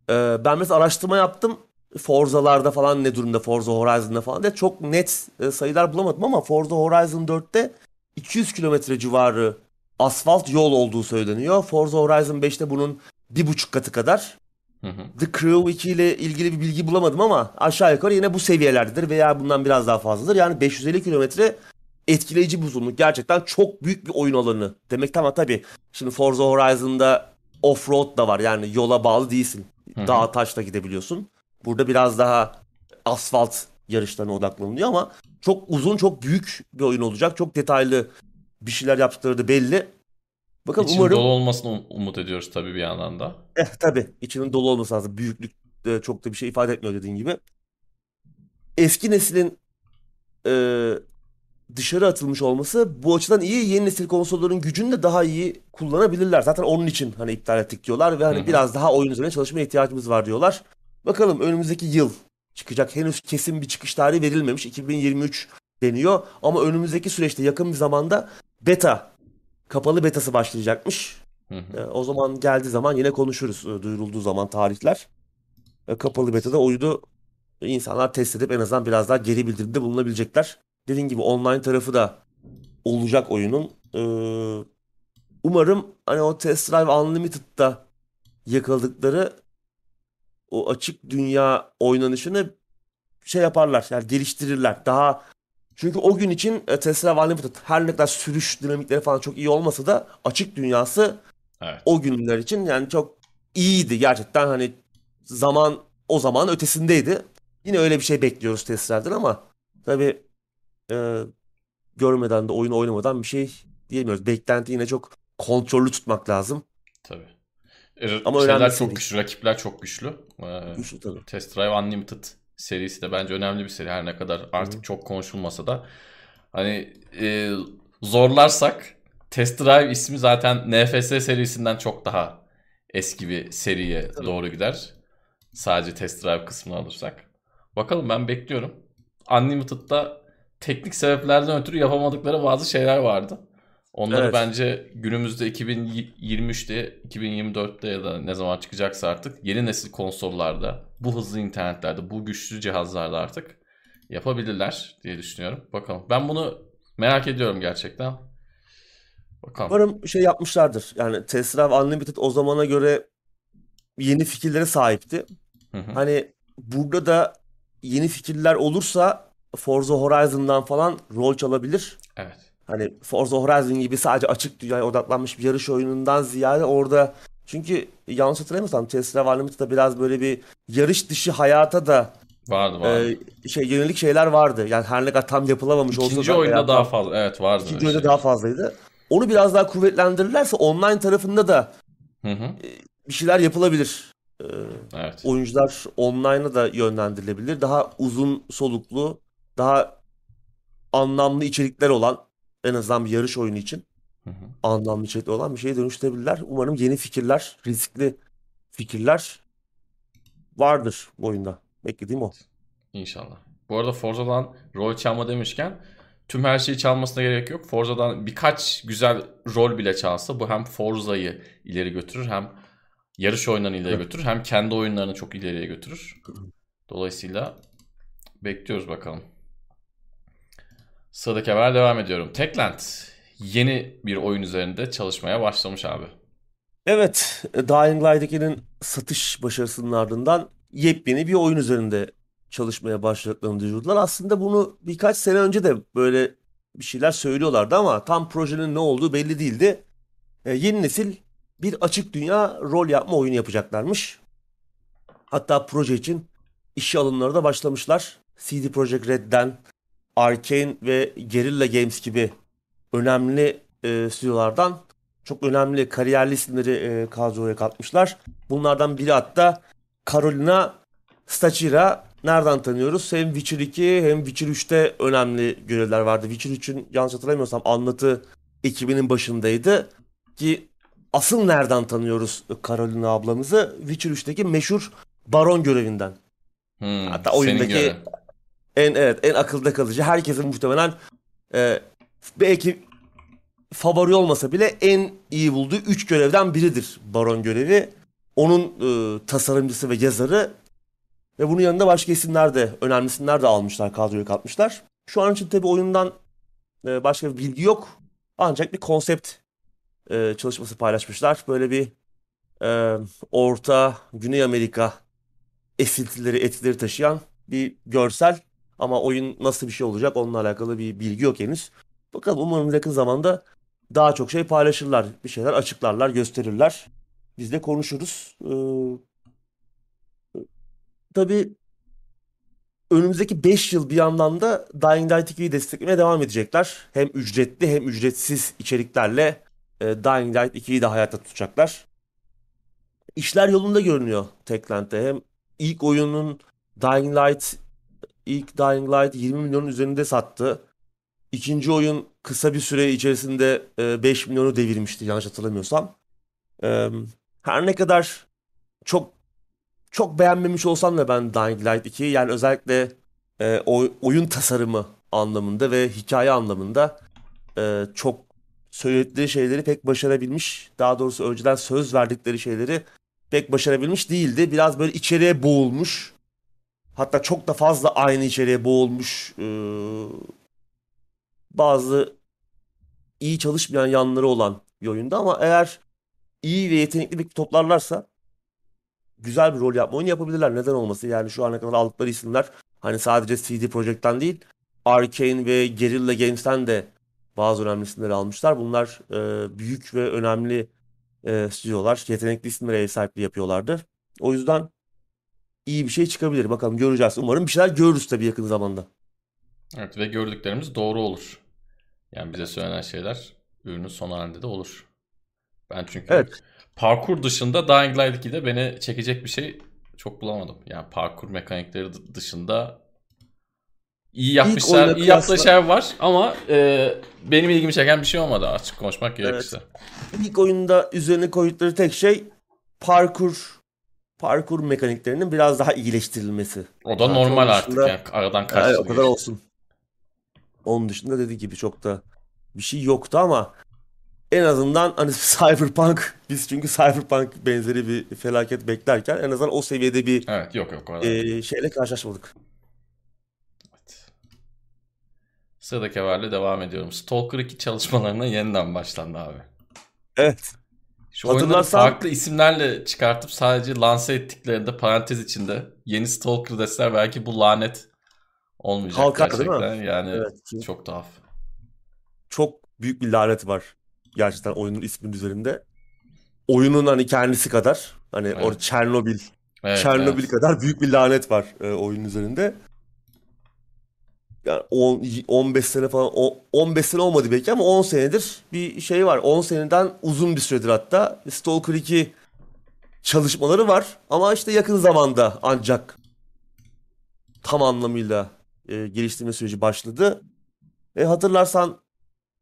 Ee, ben mesela araştırma yaptım. Forza'larda falan ne durumda Forza Horizon'da falan diye çok net e, sayılar bulamadım ama Forza Horizon 4'te 200 kilometre civarı asfalt yol olduğu söyleniyor. Forza Horizon 5'te bunun bir buçuk katı kadar. Hı hı. The Crew 2 ile ilgili bir bilgi bulamadım ama aşağı yukarı yine bu seviyelerdedir veya bundan biraz daha fazladır. Yani 550 kilometre etkileyici bir uzunluk. Gerçekten çok büyük bir oyun alanı. Demek ama tabii şimdi Forza Horizon'da off-road da var. Yani yola bağlı değilsin. Dağ taşla gidebiliyorsun. Burada biraz daha asfalt yarışlarına odaklanılıyor ama çok uzun, çok büyük bir oyun olacak. Çok detaylı bir şeyler yaptıkları da belli. Bakalım İçinin umarım dolu olmasını um- umut ediyoruz tabii bir yandan da. eh, tabii içinin dolu olması lazım. Büyüklük de çok da bir şey ifade etmiyor dediğin gibi. Eski neslin e, dışarı atılmış olması bu açıdan iyi. Yeni nesil konsolların gücünü de daha iyi kullanabilirler. Zaten onun için hani iptal ettik diyorlar ve hani hı. biraz daha oyun üzerine çalışmaya ihtiyacımız var diyorlar. Bakalım önümüzdeki yıl çıkacak. Henüz kesin bir çıkış tarihi verilmemiş. 2023 deniyor ama önümüzdeki süreçte yakın bir zamanda beta kapalı betası başlayacakmış. Hı hı. E, o zaman geldiği zaman yine konuşuruz e, duyurulduğu zaman tarihler. E, kapalı betada oyunu insanlar test edip en azından biraz daha geri bildirimde bulunabilecekler. Dediğim gibi online tarafı da olacak oyunun. Umarım hani o Test Drive Unlimited'da yakaladıkları o açık dünya oynanışını şey yaparlar yani geliştirirler. Daha çünkü o gün için e, Test Drive Unlimited her ne kadar sürüş dinamikleri falan çok iyi olmasa da açık dünyası Evet. o günler için yani çok iyiydi gerçekten hani zaman o zaman ötesindeydi. Yine öyle bir şey bekliyoruz testlerden ama tabii e, görmeden de oyun oynamadan bir şey diyemiyoruz. Beklenti yine çok kontrollü tutmak lazım. Tabii. E, Ama şeyler çok güçlü, rakipler çok güçlü. Ee, Güçlü tabii. Test Drive Unlimited serisi de bence önemli bir seri. Her ne kadar artık çok konuşulmasa da. Hani e, zorlarsak Test Drive ismi zaten NFS serisinden çok daha eski bir seriye Tabii. doğru gider. Sadece Test Drive kısmını alırsak. Bakalım ben bekliyorum. Unlimited'da teknik sebeplerden ötürü yapamadıkları bazı şeyler vardı. Onları Evet. bence günümüzde 2023'te, 2024'te ya da ne zaman çıkacaksa artık yeni nesil konsollarda, bu hızlı internetlerde, bu güçlü cihazlarda artık yapabilirler diye düşünüyorum. Bakalım. Ben bunu merak ediyorum gerçekten. Bakalım. Umarım şey yapmışlardır. Yani Test Drive Unlimited o zamana göre yeni fikirlere sahipti. Hı hı. Hani burada da yeni fikirler olursa Forza Horizon'dan falan rol çalabilir. Evet. Hani Forza Horizon gibi sadece açık dünyaya odaklanmış bir yarış oyunundan ziyade orada çünkü yanlış hatırlamıyorsam Test Drive Unlimited'da biraz böyle bir yarış dışı hayata da Vardı vardı. e, şey yönelik şeyler vardı. Yani her ne kadar tam yapılamamış olsa İkinci da oyunda veya daha fazla. Evet vardı. ikinci oyunda şey. daha fazlaydı. Onu biraz daha kuvvetlendirirlerse online tarafında da Hı hı. bir şeyler yapılabilir. Ee, Evet. oyuncular online'a da yönlendirilebilir. Daha uzun soluklu, daha anlamlı içerikler olan en azından bir yarış oyunu için Hı hı. anlamlı içerikli olan bir şeye dönüştürebilirler. Umarım yeni fikirler, riskli fikirler vardır bu oyunda. Beklediğim o. İnşallah. Bu arada Forza'dan rol çalma demişken tüm her şeyi çalmasına gerek yok. Forza'dan birkaç güzel rol bile çalsa bu hem Forza'yı ileri götürür hem yarış oyunlarını ileri götürür hem kendi oyunlarını çok ileriye götürür. Dolayısıyla bekliyoruz bakalım. Sıradaki haber devam ediyorum. Techland yeni bir oyun üzerinde çalışmaya başlamış abi. Evet, Dying Light 2'nin satış başarısının ardından yepyeni bir oyun üzerinde çalışmaya başladıklarını duyurdular. Aslında bunu birkaç sene önce de böyle bir şeyler söylüyorlardı ama tam projenin ne olduğu belli değildi. E, yeni nesil bir açık dünya rol yapma oyunu yapacaklarmış. Hatta proje için işe alımları da başlamışlar. CD Projekt Red'den, Arkane ve Guerrilla Games gibi önemli e, stüdyolardan çok önemli kariyerli isimleri e, kadroya katmışlar. Bunlardan biri hatta Carolina Stachira. Nereden tanıyoruz? Hem Witcher 2 hem Witcher 3'te önemli görevler vardı. Witcher 3'ün yanlış hatırlamıyorsam anlatı ekibinin başındaydı. Ki asıl nereden tanıyoruz Carolina ablamızı? Witcher 3'teki meşhur baron görevinden. Hmm, Hatta oyundaki göre. En evet en akılda kalıcı herkesin muhtemelen e, belki favori olmasa bile en iyi bulduğu 3 görevden biridir Baron görevi. Onun e, tasarımcısı ve yazarı ve bunun yanında başka isimler de önemli isimler de almışlar kadroya katmışlar. Şu an için tabii oyundan e, başka bir bilgi yok. Ancak bir konsept e, çalışması paylaşmışlar. Böyle bir e, Orta Güney Amerika esintileri, etkileri taşıyan bir görsel ama oyun nasıl bir şey olacak onunla alakalı bir bilgi yok henüz. Bakalım umarım yakın zamanda daha çok şey paylaşırlar, bir şeyler açıklarlar, gösterirler. Biz de konuşuruz. Ee, tabii önümüzdeki 5 yıl bir yandan da Dying Light 2'yi desteklemeye devam edecekler. Hem ücretli hem ücretsiz içeriklerle e, Dying Light 2'yi de hayatta tutacaklar. İşler yolunda görünüyor Techland'de. Hem ilk oyunun Dying Light ilk Dying Light 20 milyonun üzerinde sattı. İkinci oyun kısa bir süre içerisinde 5 milyonu devirmişti yanlış hatırlamıyorsam. Her ne kadar çok çok beğenmemiş olsam da ben Dying Light 2'yi yani özellikle e, oyun tasarımı anlamında ve hikaye anlamında e, çok söyledikleri şeyleri pek başarabilmiş. Daha doğrusu önceden söz verdikleri şeyleri pek başarabilmiş değildi. Biraz böyle içeriye boğulmuş. Hatta çok da fazla aynı içeriye boğulmuş e, bazı iyi çalışmayan yanları olan bir oyunda ama eğer iyi ve yetenekli bir toplarlarsa güzel bir rol yapma oyunu yapabilirler. Neden olması? Yani şu ana kadar aldıkları isimler hani sadece CD Projekt'ten değil Arkane ve Guerrilla Games'ten de bazı önemli isimleri almışlar. Bunlar e, büyük ve önemli e, stüdyolar. Yetenekli isimlere ev sahipliği yapıyorlardı. O yüzden iyi bir şey çıkabilir. Bakalım göreceğiz. Umarım bir şeyler görürüz tabii yakın zamanda. Evet ve gördüklerimiz doğru olur. Yani bize söylenen şeyler ürünün son halinde de olur. Ben çünkü evet. parkur dışında Dying Light 2'de beni çekecek bir şey çok bulamadım. Yani parkur mekanikleri dışında iyi yapmışlar, iyi yaptığı şey var ama e, benim ilgimi çeken bir şey olmadı açık konuşmak gerekirse. Evet. İlk oyunda üzerine koydukları tek şey parkur parkur mekaniklerinin biraz daha iyileştirilmesi. O da yani normal artık dışında, yani aradan kaç yani, O kadar olsun. Onun dışında dediği gibi çok da bir şey yoktu ama en azından hani Cyberpunk biz çünkü Cyberpunk benzeri bir felaket beklerken en azından o seviyede bir evet, yok yok e, şeyle karşılaşmadık. Evet. Sıradaki haberle devam ediyorum. Stalker 2 çalışmalarına yeniden başlandı abi. Evet. Şu Hatırlarsan... farklı isimlerle çıkartıp sadece lanse ettiklerinde parantez içinde yeni Stalker deseler belki bu lanet olmayacak Kalkar, gerçekten. Değil mi? Yani evet. çok tuhaf. Çok büyük bir lanet var gerçekten oyunun isminin üzerinde. Oyunun hani kendisi kadar hani evet. orada Çernobil evet, Çernobil evet. kadar büyük bir lanet var e, oyunun üzerinde. Yani 10 15 sene falan 15 sene olmadı belki ama 10 senedir bir şey var. 10 seneden uzun bir süredir hatta Stalker 2 çalışmaları var ama işte yakın zamanda ancak tam anlamıyla e, geliştirme süreci başladı. E, hatırlarsan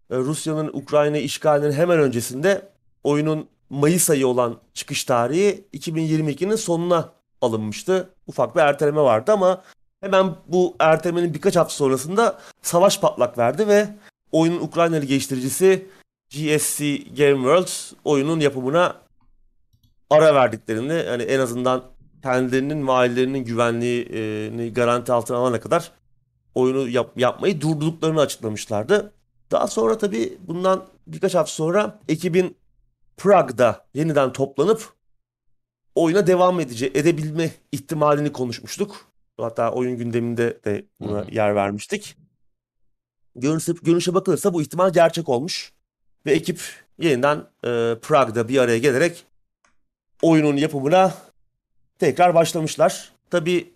e, Rusya'nın Ukrayna işgalinin hemen öncesinde oyunun Mayıs ayı olan çıkış tarihi 2022'nin sonuna alınmıştı. Ufak bir erteleme vardı ama hemen bu ertelemenin birkaç hafta sonrasında savaş patlak verdi ve oyunun Ukraynalı geliştiricisi GSC Game World oyunun yapımına ara verdiklerini yani en azından kendilerinin ve ailelerinin güvenliğini garanti altına alana kadar oyunu yap, yapmayı durdurduklarını açıklamışlardı. Daha sonra tabii bundan birkaç hafta sonra ekibin Prague'da yeniden toplanıp oyuna devam edici edebilme ihtimalini konuşmuştuk. Hatta oyun gündeminde de buna Hı-hı. yer vermiştik. Görünüşe, görünüşe bakılırsa bu ihtimal gerçek olmuş. Ve ekip yeniden e, Prague'da bir araya gelerek oyunun yapımına tekrar başlamışlar. Tabi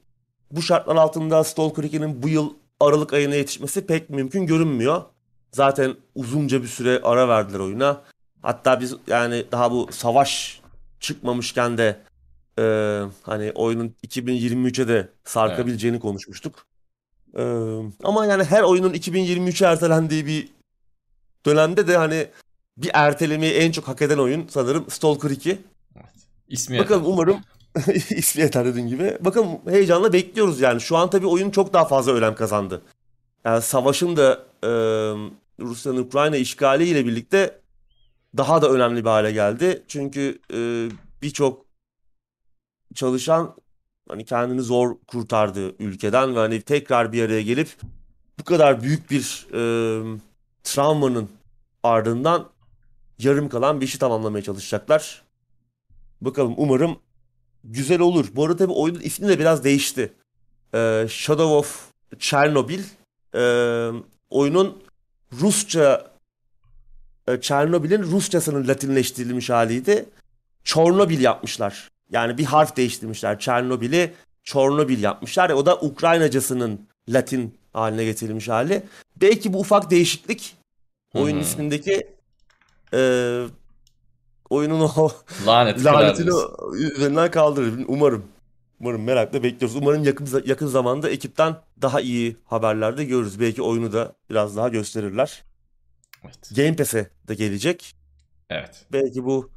bu şartlar altında Stalker 2'nin bu yıl Aralık ayına yetişmesi pek mümkün görünmüyor. Zaten uzunca bir süre ara verdiler oyuna. Hatta biz yani daha bu savaş çıkmamışken de e, hani oyunun 2023'e de sarkabileceğini evet. konuşmuştuk. E, ama yani her oyunun 2023'e ertelendiği bir dönemde de hani bir ertelemeyi en çok hak eden oyun sanırım Stalker 2. Evet. İsmi Bakalım yeter. umarım ismi yeter dediğin gibi. Bakın heyecanla bekliyoruz yani. Şu an tabii oyun çok daha fazla önem kazandı. Yani savaşın da e, Rusya'nın Ukrayna işgaliyle birlikte daha da önemli bir hale geldi. Çünkü e, birçok çalışan hani kendini zor kurtardı ülkeden ve hani tekrar bir araya gelip bu kadar büyük bir e, travmanın ardından yarım kalan bir işi tamamlamaya çalışacaklar. Bakalım umarım güzel olur. Bu arada tabii oyunun ismi de biraz değişti. E, Shadow of Chernobyl e, oyunun Rusça e, Çernobil'in Rusçasının Latinleştirilmiş haliydi. Çornobil yapmışlar. Yani bir harf değiştirmişler. Çernobil'i Çornobil yapmışlar. O da Ukraynacasının Latin haline getirilmiş hali. Belki bu ufak değişiklik oyun Hı hı. ismindeki e, oyunun o Laneti lanetini üzerinden kaldırır. Umarım. Umarım merakla bekliyoruz. Umarım yakın yakın zamanda ekipten daha iyi haberler de görürüz. Belki oyunu da biraz daha gösterirler. Evet. Game Pass'e de gelecek. evet. Belki bu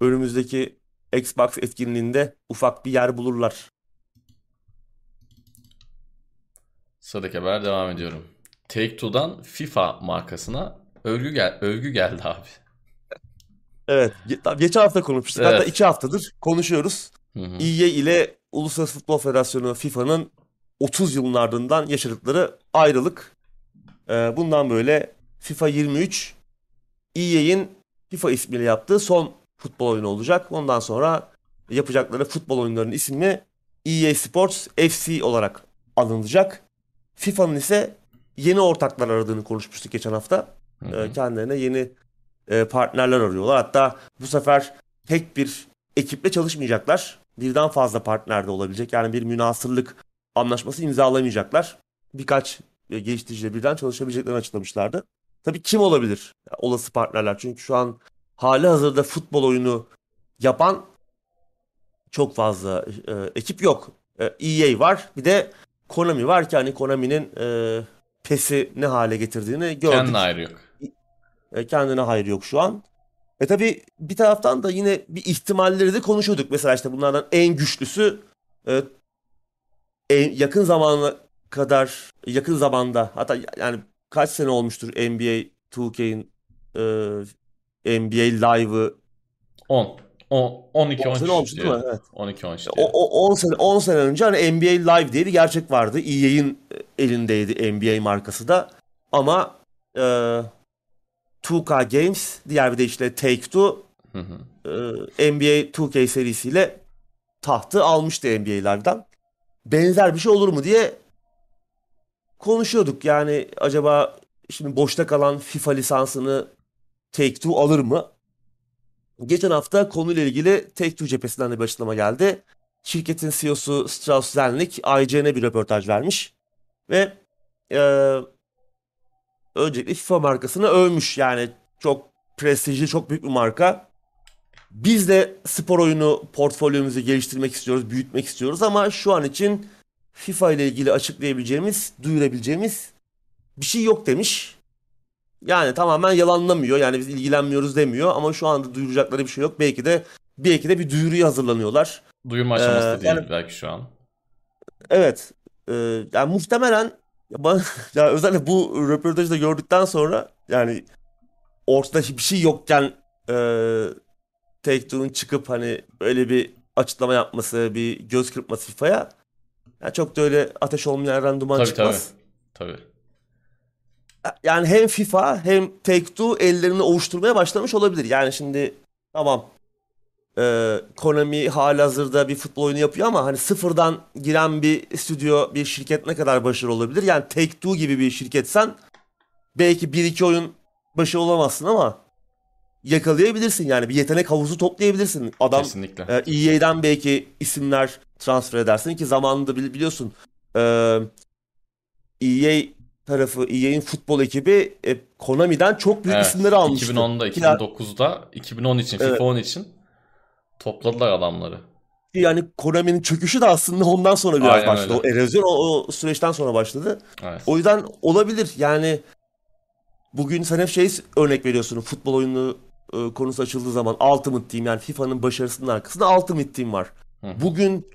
önümüzdeki Xbox etkinliğinde ufak bir yer bulurlar. Sıradaki haber devam ediyorum. Take-Two'dan FIFA markasına övgü, gel övgü geldi abi. Evet. Geçen hafta konuşmuştuk. Hatta Evet. iki haftadır konuşuyoruz. Hı hı. EA ile Uluslararası Futbol Federasyonu FIFA'nın 30 yılın ardından yaşadıkları ayrılık. Ee, bundan böyle FIFA 23 EA'in FIFA ismiyle yaptığı son futbol oyunu olacak. Ondan sonra yapacakları futbol oyunlarının ismi EA Sports FC olarak alınacak. FIFA'nın ise yeni ortaklar aradığını konuşmuştuk geçen hafta. Hı E, hı. kendilerine yeni e, partnerler arıyorlar. Hatta bu sefer tek bir ekiple çalışmayacaklar. Birden fazla partner de olabilecek. Yani bir münasırlık anlaşması imzalamayacaklar. Birkaç e, geliştiriciyle birden çalışabileceklerini açıklamışlardı. Tabii kim olabilir olası partnerler? Çünkü şu an hali hazırda futbol oyunu yapan çok fazla e, ekip yok. E, EA var. Bir de Konami var ki hani Konami'nin e, PES'i ne hale getirdiğini gördük. Kendine ayrı yok. E, kendine hayır yok şu an. E tabi bir taraftan da yine bir ihtimalleri de konuşuyorduk. Mesela işte bunlardan en güçlüsü e, en yakın zamana kadar yakın zamanda hatta yani kaç sene olmuştur NBA 2K'in e, NBA Live'ı 10. 10 12 10 sene 13 olmuştu değil mi? Evet. 12 13 O, o 10 sene 10 sene önce hani NBA Live diye bir gerçek vardı. EA'in elindeydi NBA markası da. Ama e, 2K Games diğer bir de işte Take-Two Hı hı. e, NBA 2K serisiyle tahtı almıştı NBA Live'dan. Benzer bir şey olur mu diye konuşuyorduk. Yani acaba şimdi boşta kalan FIFA lisansını Take-Two alır mı? Geçen hafta konuyla ilgili Take-Two cephesinden de bir açıklama geldi. Şirketin CEO'su Strauss Zelnick IGN'e bir röportaj vermiş ve e, öncelikle FIFA markasını övmüş. Yani çok prestijli, çok büyük bir marka. Biz de spor oyunu portfolyomuzu geliştirmek istiyoruz, büyütmek istiyoruz ama şu an için FIFA ile ilgili açıklayabileceğimiz, duyurabileceğimiz bir şey yok demiş. Yani tamamen yalanlamıyor. Yani biz ilgilenmiyoruz demiyor ama şu anda duyuracakları bir şey yok. Belki de belki de bir duyuruya hazırlanıyorlar. Duyurma aşaması Ee, değil yani- belki şu an. Evet. Ee, yani muhtemelen ya, ya özellikle bu röportajı da gördükten sonra yani ortada hiçbir şey yokken e, Take-Two'nun çıkıp hani böyle bir açıklama yapması, bir göz kırpması FIFA'ya yani çok da öyle ateş olmayan duman Tabii tabii. çıkmaz. Tabii. Yani hem FIFA hem Take-Two ellerini ovuşturmaya başlamış olabilir. Yani şimdi tamam e, Konami halihazırda bir futbol oyunu yapıyor ama hani sıfırdan giren bir stüdyo, bir şirket ne kadar başarılı olabilir? Yani Take-Two gibi bir şirketsen belki bir iki oyun başarılı olamazsın ama yakalayabilirsin yani bir yetenek havuzu toplayabilirsin. Adam Kesinlikle. e, EA'den belki isimler transfer edersin ki zamanında bili- biliyorsun e, EA tarafı, EA'in futbol ekibi e, Konami'den çok büyük Evet, isimleri almıştı. 2010'da, Ki ya- 2009'da, 2010 için, Evet. FIFA 10 için topladılar adamları. Yani Konami'nin çöküşü de aslında ondan sonra biraz Aynen başladı. öyle. O erozyon o, o süreçten sonra başladı. Evet. O yüzden olabilir. Yani bugün sen hep şey örnek veriyorsun. Futbol oyunu e, konusu açıldığı zaman Ultimate Team yani FIFA'nın başarısının arkasında Ultimate Team var. Hı. Bugün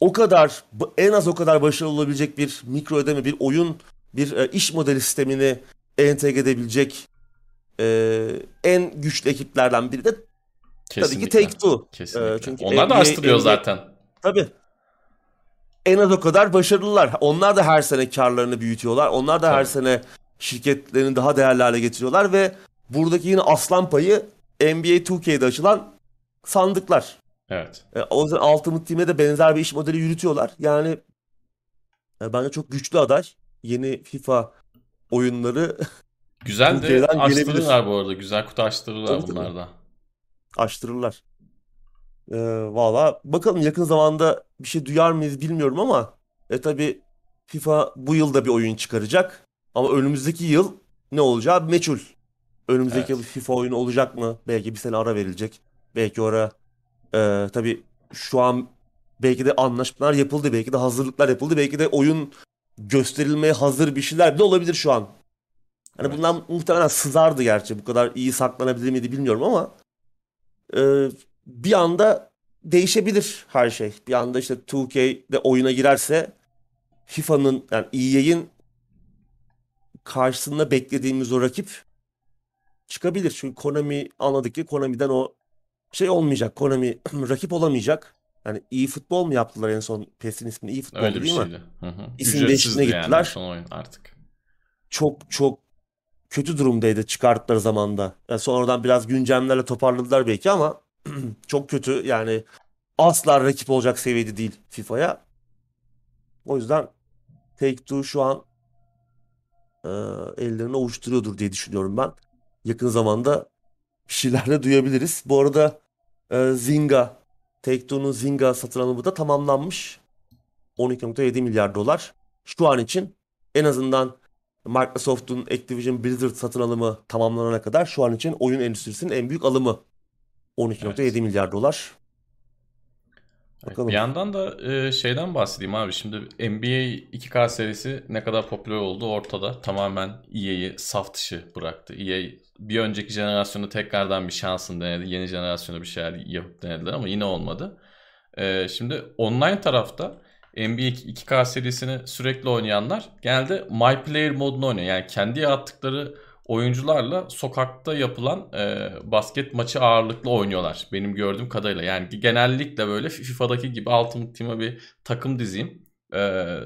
o kadar en az o kadar başarılı olabilecek bir mikro ödeme, bir oyun, bir e, iş modeli sistemini entegre edebilecek e, en güçlü ekiplerden biri de tabii ki Kesinlikle. Take-Two. Kesinlikle. Ee, çünkü Onlar da NBA açtırıyor NBA zaten. Tabii. En az o kadar başarılılar. Onlar da her sene karlarını büyütüyorlar. Onlar da her Tabii. sene şirketlerini daha değerli hale getiriyorlar ve buradaki yine aslan payı NBA 2K'de açılan sandıklar. Evet. E, o yüzden Ultimate Team'e de benzer bir iş modeli yürütüyorlar. Yani e, bence çok güçlü aday. Yeni FIFA oyunları Güzel de Türkiye'den gelebilir. açtırırlar bu arada. Güzel kutu açtırırlar Tabii, tabii. bunlar da. açtırırlar. Ee, valla bakalım yakın zamanda bir şey duyar mıyız bilmiyorum ama e tabi FIFA bu yıl da bir oyun çıkaracak. Ama önümüzdeki yıl ne olacağı meçhul. Önümüzdeki yıl Evet. FIFA oyunu olacak mı? Belki bir sene ara verilecek. Belki oraya e, tabi şu an belki de anlaşmalar yapıldı. Belki de hazırlıklar yapıldı. Belki de oyun gösterilmeye hazır bir şeyler de olabilir şu an. Hani Evet. bundan muhtemelen sızardı gerçi. Bu kadar iyi saklanabilir miydi bilmiyorum ama e, bir anda değişebilir her şey. Bir anda işte 2K de oyuna girerse FIFA'nın yani EA'in karşısında beklediğimiz o rakip çıkabilir. Çünkü Konami anladık ki Konami'den o şey olmayacak. Konami rakip olamayacak. Yani iyi futbol mu yaptılar en son PES'in ismini? iyi futbol Öyle değil mi? şeydi. Hı hı. İsim değişikliğine yani gittiler. son oyun artık. Çok çok kötü durumdaydı çıkarttıkları zamanda. Yani sonradan biraz güncellemelerle toparladılar belki ama çok kötü. Yani asla rakip olacak seviyede değil FIFA'ya. O yüzden Take-Two şu an e, ellerini ovuşturuyordur diye düşünüyorum ben. Yakın zamanda bir şeyler de duyabiliriz. Bu arada e, Zynga, Take-Two'nun Zynga satın alımı da tamamlanmış. 12.7 milyar dolar. Şu an için en azından Microsoft'un Activision Blizzard satın alımı tamamlanana kadar şu an için oyun endüstrisinin en büyük alımı. 12.7 Evet. milyar dolar. Bakalım. bir yandan da e, şeyden bahsedeyim abi. Şimdi NBA 2K serisi ne kadar popüler oldu ortada. Tamamen EA'yi saf dışı bıraktı. EA bir önceki jenerasyonda tekrardan bir şansını denedi. Yeni jenerasyona bir şeyler yapıp denediler ama yine olmadı. E, şimdi online tarafta NBA 2K serisini sürekli oynayanlar genelde My Player modunu oynuyor. Yani kendi yarattıkları oyuncularla sokakta yapılan e, basket maçı ağırlıklı oynuyorlar. Benim gördüğüm kadarıyla. Yani genellikle böyle FIFA'daki gibi Ultimate Team'e bir takım dizeyim. e,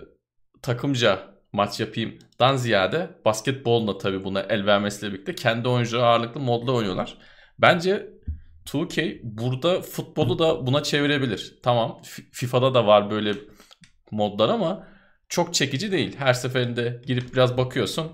takımca maç yapayımdan ziyade basketbolun da tabii buna el vermesiyle birlikte kendi oyuncuları ağırlıklı modda oynuyorlar. Bence 2K burada futbolu da buna çevirebilir. Tamam FIFA'da da var böyle modlar ama çok çekici değil. Her seferinde girip biraz bakıyorsun.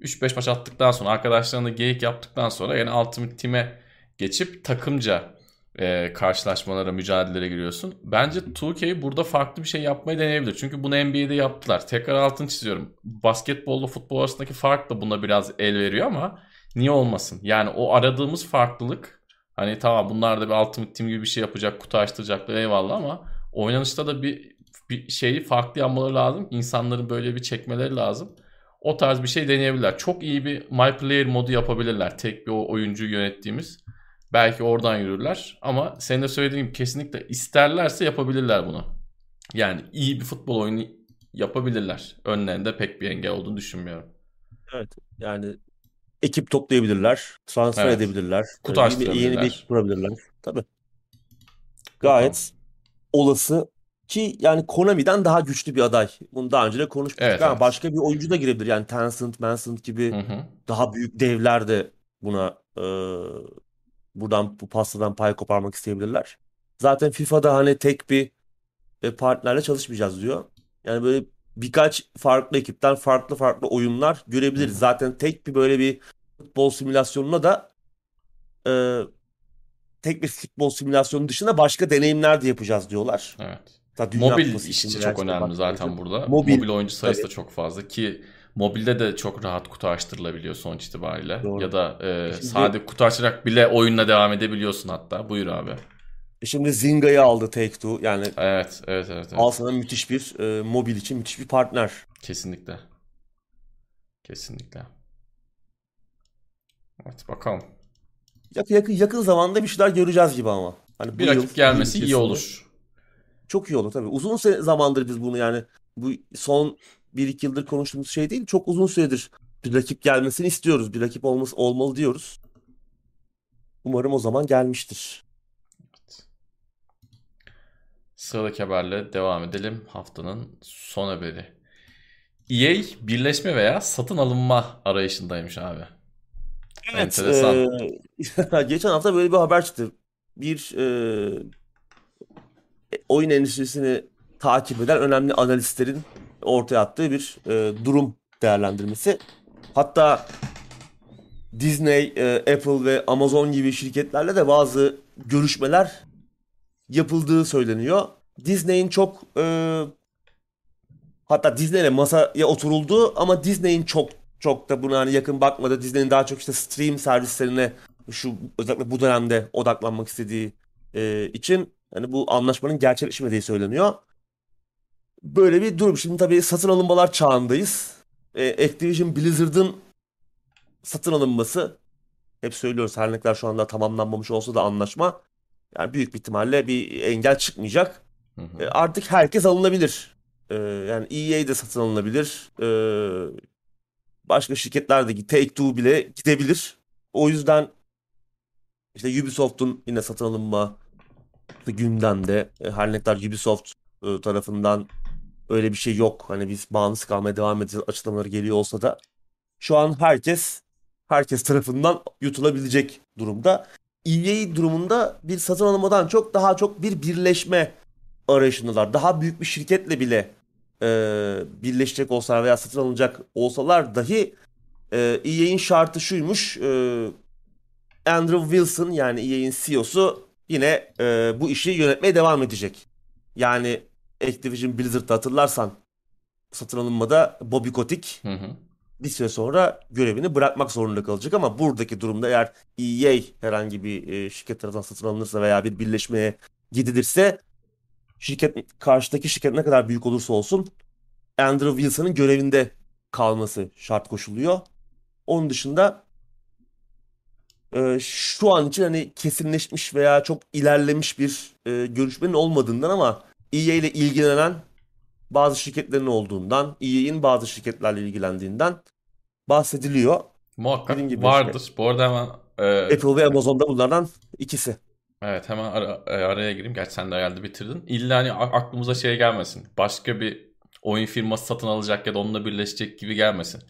3-5 maç attıktan sonra arkadaşlarına geyik yaptıktan sonra yani Ultimate Team'e geçip takımca e, karşılaşmalara, mücadelelere giriyorsun. Bence 2K burada farklı bir şey yapmayı deneyebilir. Çünkü bunu NBA'de yaptılar. Tekrar altını çiziyorum. Basketbolla futbol arasındaki fark da buna biraz el veriyor ama niye olmasın? Yani o aradığımız farklılık hani tamam bunlar da bir Ultimate Team gibi bir şey yapacak, kutu açtıracaklar eyvallah ama oynanışta da bir bir şeyi farklı yapmaları lazım. İnsanların böyle bir çekmeleri lazım. O tarz bir şey deneyebilirler. Çok iyi bir My Player modu yapabilirler. Tek bir oyuncuyu yönettiğimiz. Belki oradan yürürler. Ama senin de söylediğin gibi kesinlikle isterlerse yapabilirler bunu. Yani iyi bir futbol oyunu yapabilirler. Önlerinde pek bir engel olduğunu düşünmüyorum. Evet. Yani ekip toplayabilirler, transfer Evet. edebilirler, Kutu e, yeni, yeni bir ekip kurabilirler. Tabii. Gayet Bakalım. olası ki yani Konami'den daha güçlü bir aday. Bunu daha önce de konuşmuştuk Evet, ama evet. başka bir oyuncu da girebilir. Yani Tencent, Tencent gibi Hı hı. daha büyük devler de buna e, buradan bu pastadan pay koparmak isteyebilirler. Zaten FIFA'da hani tek bir e, partnerle çalışmayacağız diyor. Yani böyle birkaç farklı ekipten farklı farklı oyunlar görebiliriz. Hı. Zaten tek bir böyle bir futbol simülasyonuna da e, tek bir futbol simülasyonu dışında başka deneyimler de yapacağız diyorlar. Evet. Mobil için çok önemli zaten burada. Mobil, Mobil oyuncu sayısı tabii. da çok fazla ki mobilde de çok rahat kutu açtırılabiliyor sonuç itibariyle. Doğru. Ya da e, Şimdi- sade kutu açarak bile oyunla devam edebiliyorsun hatta. Buyur abi. E Şimdi Zynga'yı aldı Take-Two. Yani Evet, evet, evet, evet. al sana müthiş bir e, mobil için müthiş bir partner. Kesinlikle. Kesinlikle. Evet bakalım. Yakın, yakın, yakın zamanda bir şeyler göreceğiz gibi ama. Hani Bir yıl, rakip gelmesi yıl iyi içerisinde olur. Çok iyi olur tabii. Uzun zamandır biz bunu yani bu son 1-2 yıldır konuştuğumuz şey değil. Çok uzun süredir bir rakip gelmesini istiyoruz. Bir rakip olması olmalı diyoruz. Umarım o zaman gelmiştir. Sıradaki haberle devam edelim. Haftanın son haberi. EA birleşme veya satın alınma arayışındaymış abi. Enteresan. eee, geçen hafta böyle bir haber çıktı. Bir eee, oyun endüstrisini takip eden önemli analistlerin ortaya attığı bir eee, durum değerlendirmesi. Hatta Disney, eee, Apple ve Amazon gibi şirketlerle de bazı görüşmeler yapıldığı söyleniyor. Disney'in çok e, hatta Disney'le masaya oturuldu ama Disney'in çok çok da buna hani yakın bakmadı. Disney'in daha çok işte stream servislerine şu özellikle bu dönemde odaklanmak istediği e, için hani bu anlaşmanın gerçekleşmediği söyleniyor. Böyle bir durum. Şimdi tabii satın alınmalar çağındayız. E, Activision Blizzard'ın satın alınması hep söylüyoruz her ne kadar şu anda tamamlanmamış olsa da anlaşma yani büyük bir ihtimalle bir engel çıkmayacak. Hı hı. E, artık herkes alınabilir. E, yani EA de satın alınabilir. E, başka şirketler de Take-Two bile gidebilir. O yüzden işte Ubisoft'un yine satın alınma gündemde. E, her ne kadar Ubisoft e, tarafından öyle bir şey yok. Hani biz bağımsız kalmaya devam edeceğiz açıklamaları geliyor olsa da şu an herkes herkes tarafından yutulabilecek durumda. EA durumunda bir satın alınmadan çok daha çok bir birleşme arayışındalar. Daha büyük bir şirketle bile e, birleşecek olsalar veya satın alınacak olsalar dahi e, EA'in şartı şuymuş. E, Andrew Wilson yani EA'in CEO'su yine e, bu işi yönetmeye devam edecek. Yani Activision Blizzard'da hatırlarsan satın alınmada Bobby Kotick Hı hı. bir süre sonra görevini bırakmak zorunda kalacak ama buradaki durumda eğer EA herhangi bir e, şirket tarafından satın alınırsa veya bir birleşmeye gidilirse şirket karşıdaki şirket ne kadar büyük olursa olsun Andrew Wilson'ın görevinde kalması şart koşuluyor. Onun dışında e, şu an için hani kesinleşmiş veya çok ilerlemiş bir e, görüşmenin olmadığından ama EA ile ilgilenen bazı şirketlerin olduğundan, EA'in bazı şirketlerle ilgilendiğinden bahsediliyor. Muhakkak Dediğim gibi vardır. Bu arada hemen e, Apple ve Amazon'da bunlardan ikisi. evet hemen ara- e, araya gireyim. Gerçi sen de herhalde bitirdin. İlla hani aklımıza şey gelmesin. Başka bir oyun firması satın alacak ya da onunla birleşecek gibi gelmesin.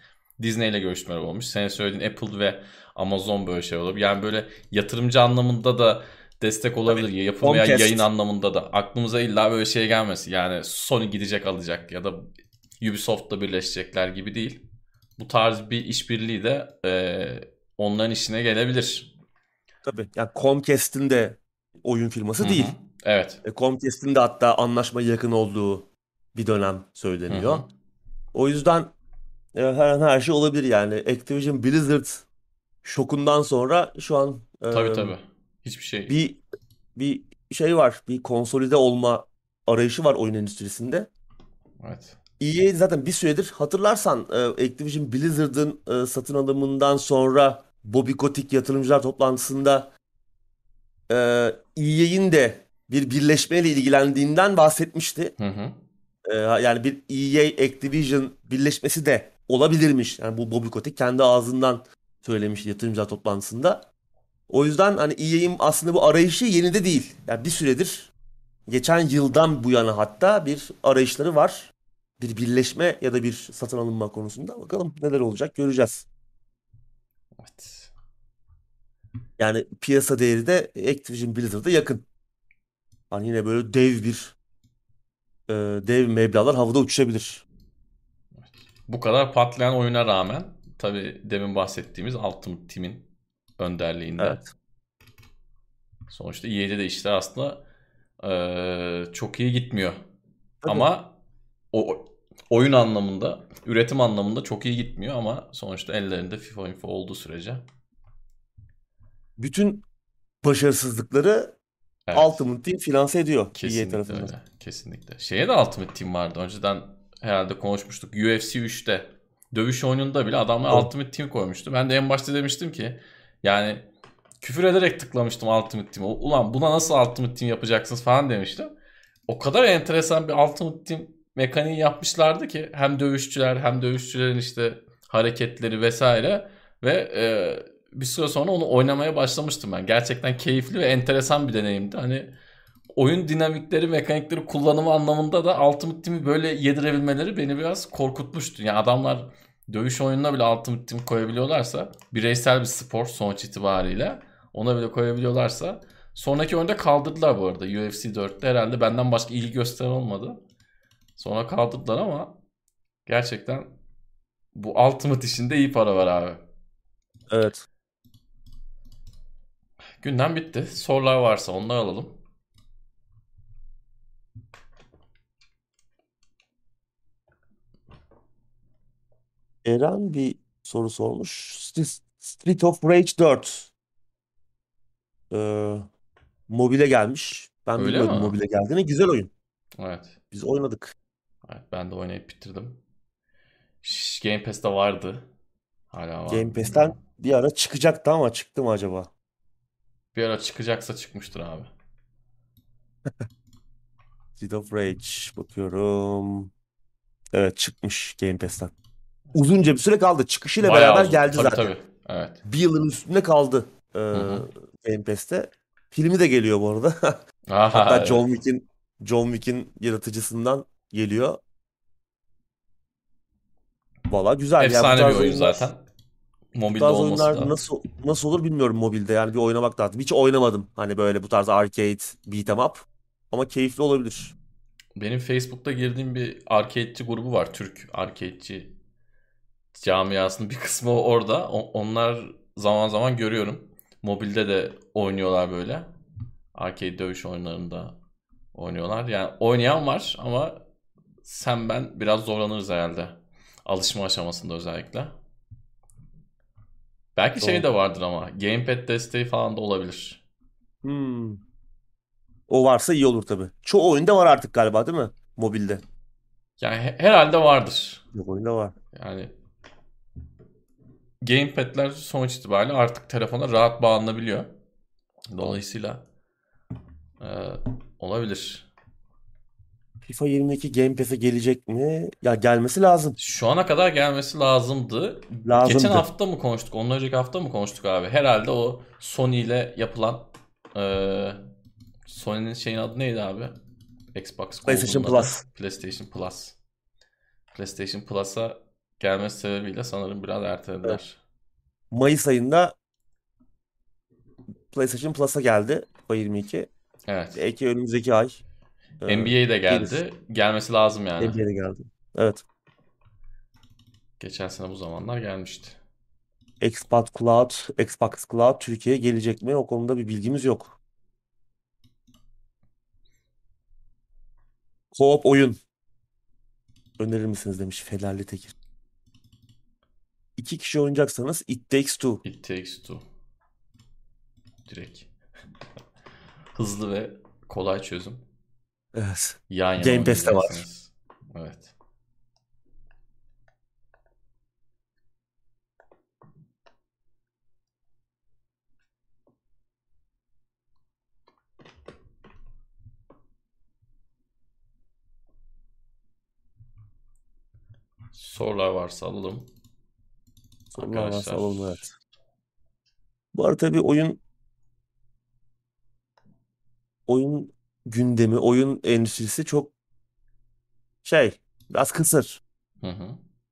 Disney ile görüşmeler olmuş. Senin söylediğin Apple ve Amazon böyle şey olabilir. Yani böyle yatırımcı anlamında da destek olabilir. ya Yapım veya yayın anlamında da. Aklımıza illa böyle şey gelmesin. Yani Sony gidecek alacak ya da Ubisoft'la birleşecekler gibi değil. Bu tarz bir işbirliği de e, onların işine gelebilir. Tabii. Yani Comcast'in de oyun firması Hı hı. değil. Evet. E, Comcast'in de hatta anlaşmaya yakın olduğu bir dönem söyleniyor. Hı hı. O yüzden e, her an her şey olabilir yani. Activision Blizzard şokundan sonra şu an e, Tabii tabii. Hiçbir şey. bir bir şey var. Bir konsolide olma arayışı var oyun endüstrisinde. Evet. EA zaten bir süredir hatırlarsan e, Activision Blizzard'ın e, satın alımından sonra Bobby Kotick yatırımcılar toplantısında EA'in de bir birleşmeyle ilgilendiğinden bahsetmişti. Hı hı. E, yani bir EA Activision birleşmesi de olabilirmiş. Yani bu Bobby Kotick kendi ağzından söylemişti yatırımcılar toplantısında. O yüzden hani EA'in aslında bu arayışı yeni de değil. Yani bir süredir geçen yıldan bu yana hatta bir arayışları var. Bir birleşme ya da bir satın alınma konusunda. Bakalım neler olacak göreceğiz. Evet. Yani piyasa değeri de Activision Blizzard'a yakın. Hani yine böyle dev bir e, dev meblağlar havada uçuşabilir. Bu kadar patlayan oyuna rağmen tabii demin bahsettiğimiz Ultimate Team'in önderliğinde. Evet. Sonuçta EA'de de işler aslında eee, çok iyi gitmiyor. Tabii. Ama o oyun anlamında, üretim anlamında çok iyi gitmiyor ama sonuçta ellerinde FIFA Info olduğu sürece Bütün başarısızlıkları evet. Ultimate Team finanse ediyor EA Kesinlikle tarafından. öyle. Kesinlikle. Şeye de Ultimate Team vardı. Önceden herhalde konuşmuştuk. UFC 3'te dövüş oyununda bile adamlar Evet. Ultimate Team koymuştu. Ben de en başta demiştim ki yani küfür ederek tıklamıştım Ultimate Team'e. Ulan buna nasıl Ultimate Team yapacaksınız falan demiştim. O kadar enteresan bir Ultimate Team mekaniği yapmışlardı ki hem dövüşçüler hem dövüşçülerin işte hareketleri vesaire ve e, bir süre sonra onu oynamaya başlamıştım ben. Gerçekten keyifli ve enteresan bir deneyimdi. Hani oyun dinamikleri, mekanikleri kullanımı anlamında da Ultimate Team'i böyle yedirebilmeleri beni biraz korkutmuştu. Yani adamlar dövüş oyununa bile Ultimate Team koyabiliyorlarsa, bireysel bir spor sonuç itibariyle ona bile koyabiliyorlarsa sonraki oyunda kaldırdılar bu arada. UFC 4'te herhalde benden başka ilgi gösteren olmadı. Sonra kaldırdılar ama gerçekten bu Ultimate işinde iyi para var abi. Evet. Gündem bitti. Sorular varsa onları alalım. Eren bir soru sormuş. St- Street of Rage 4. Ee, mobile gelmiş. Ben Öyle bilmiyordum mi? mobile geldiğini. Güzel oyun. Evet. Biz oynadık. Evet ben de oynayıp bitirdim. Şş, Game Pass'te vardı. Hala var. Game Pass'ten bir ara çıkacaktı ama çıktı mı acaba? Bir ara çıkacaksa çıkmıştır abi. Street of Rage bakıyorum. Evet çıkmış Game Pass'ten. Uzunca bir süre kaldı. Çıkışıyla Bayağı beraber uzun. geldi Tabii zaten. tabii. Evet. Bir yılın üstünde kaldı e, hı. Game Pass'te. Filmi de geliyor bu arada. Aha, Hatta evet. John Wick'in John Wick'in yaratıcısından geliyor. Valla güzel. Yani bu Efsane bir tarz oyun oyunlar, zaten. bu Mobilde tarz olması oyunlar da. nasıl nasıl olur bilmiyorum mobilde. Yani bir oynamak lazım. Hiç oynamadım. Hani böyle bu tarz arcade beat 'em up. Ama keyifli olabilir. Benim Facebook'ta girdiğim bir arcade'ci grubu var. Türk arcade'ci camiasının bir kısmı orada. O- onlar zaman zaman görüyorum. Mobilde de oynuyorlar böyle. Arcade dövüş oyunlarında oynuyorlar. Yani oynayan var ama sen ben biraz zorlanırız herhalde. Alışma aşamasında özellikle. Belki şey Doğru. de vardır ama gamepad desteği falan da olabilir. Hmm. O varsa iyi olur tabii. Çoğu oyunda var artık galiba değil mi? Mobilde. Yani he- herhalde vardır. Yok oyunda var. Yani gamepad'ler sonuç itibariyle artık telefona rahat bağlanabiliyor. Dolayısıyla e, olabilir. FIFA 22 Game Pass'e gelecek mi? Ya gelmesi lazım. Şu ana kadar gelmesi lazımdı. Lazımdı. Geçen hafta mı konuştuk? Ondan önceki hafta mı konuştuk abi? Herhalde o Sony ile yapılan e, Sony'nin şeyin adı neydi abi? Xbox PlayStation. Plus. PlayStation Plus. PlayStation Plus'a gelmesi sebebiyle sanırım biraz ertelediler. Mayıs ayında PlayStation Plus'a geldi. FIFA 22. Evet. Belki önümüzdeki ay. e, NBA de geldi. gelir. Gelmesi lazım yani. NBA'de geldi. Evet. Geçen sene bu zamanlar gelmişti. Xbox Cloud, Xbox Cloud Türkiye'ye gelecek mi? O konuda bir bilgimiz yok. Co-op oyun önerir misiniz demiş Fenerli Tekir. İki kişi oynayacaksanız It Takes Two. It Takes Two. Direkt. Hızlı ve kolay çözüm. Evet. Yan yana Game Pass'te var. Evet. Sorular varsa alalım. Arkadaşlar. alalım evet. Bu arada tabii oyun oyun gündemi, oyun endüstrisi çok şey, biraz kısır. Hı hı.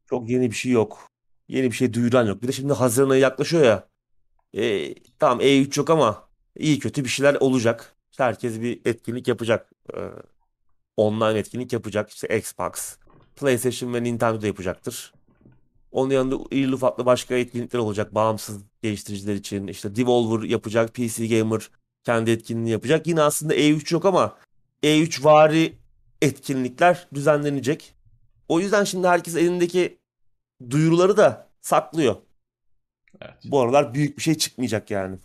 Çok yeni bir şey yok. Yeni bir şey duyuran yok. Bir de şimdi Haziran ayı yaklaşıyor ya. E, tamam E3 yok ama iyi kötü bir şeyler olacak. İşte herkes bir etkinlik yapacak. E, online etkinlik yapacak. İşte Xbox, PlayStation ve Nintendo yapacaktır. Onun yanında irili ufaklı başka etkinlikler olacak. Bağımsız geliştiriciler için. İşte Devolver yapacak. PC Gamer kendi etkinliğini yapacak. Yine aslında E3 yok ama E3 vari etkinlikler düzenlenecek. O yüzden şimdi herkes elindeki duyuruları da saklıyor. Evet. Bu aralar büyük bir şey çıkmayacak yani.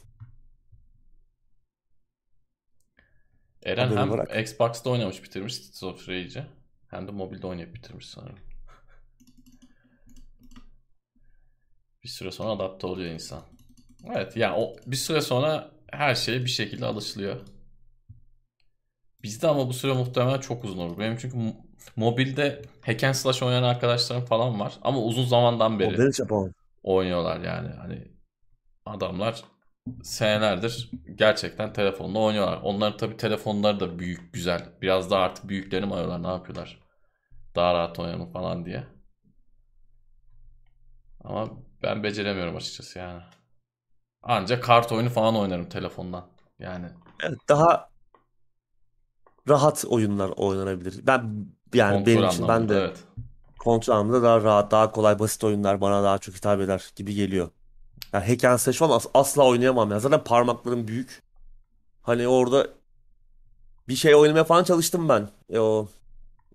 Eren haber hem olarak. Xbox'ta oynamış bitirmiş Streets of Rage'i hem de mobilde oynayıp bitirmiş sanırım. Bir süre sonra adapte oluyor insan. Evet yani o bir süre sonra her şeye bir şekilde alışılıyor. Bizde ama bu süre muhtemelen çok uzun olur. Benim çünkü mo- mobilde hack and slash oynayan arkadaşlarım falan var ama uzun zamandan beri oynuyorlar yani. Hani adamlar senelerdir gerçekten telefonla oynuyorlar. Onların tabii telefonları da büyük, güzel. Biraz daha artık büyüklerini mi arıyorlar, ne yapıyorlar? Daha rahat oynayalım falan diye. Ama ben beceremiyorum açıkçası yani. Ancak kart oyunu falan oynarım telefondan. Yani Evet, daha rahat oyunlar oynanabilir. Ben yani kontrol benim için ben de evet. kontrol anlamında daha rahat, daha kolay, basit oyunlar bana daha çok hitap eder gibi geliyor. Yani hack and slash falan as- asla oynayamam ya. Zaten parmaklarım büyük. Hani orada bir şey oynamaya falan çalıştım ben. E o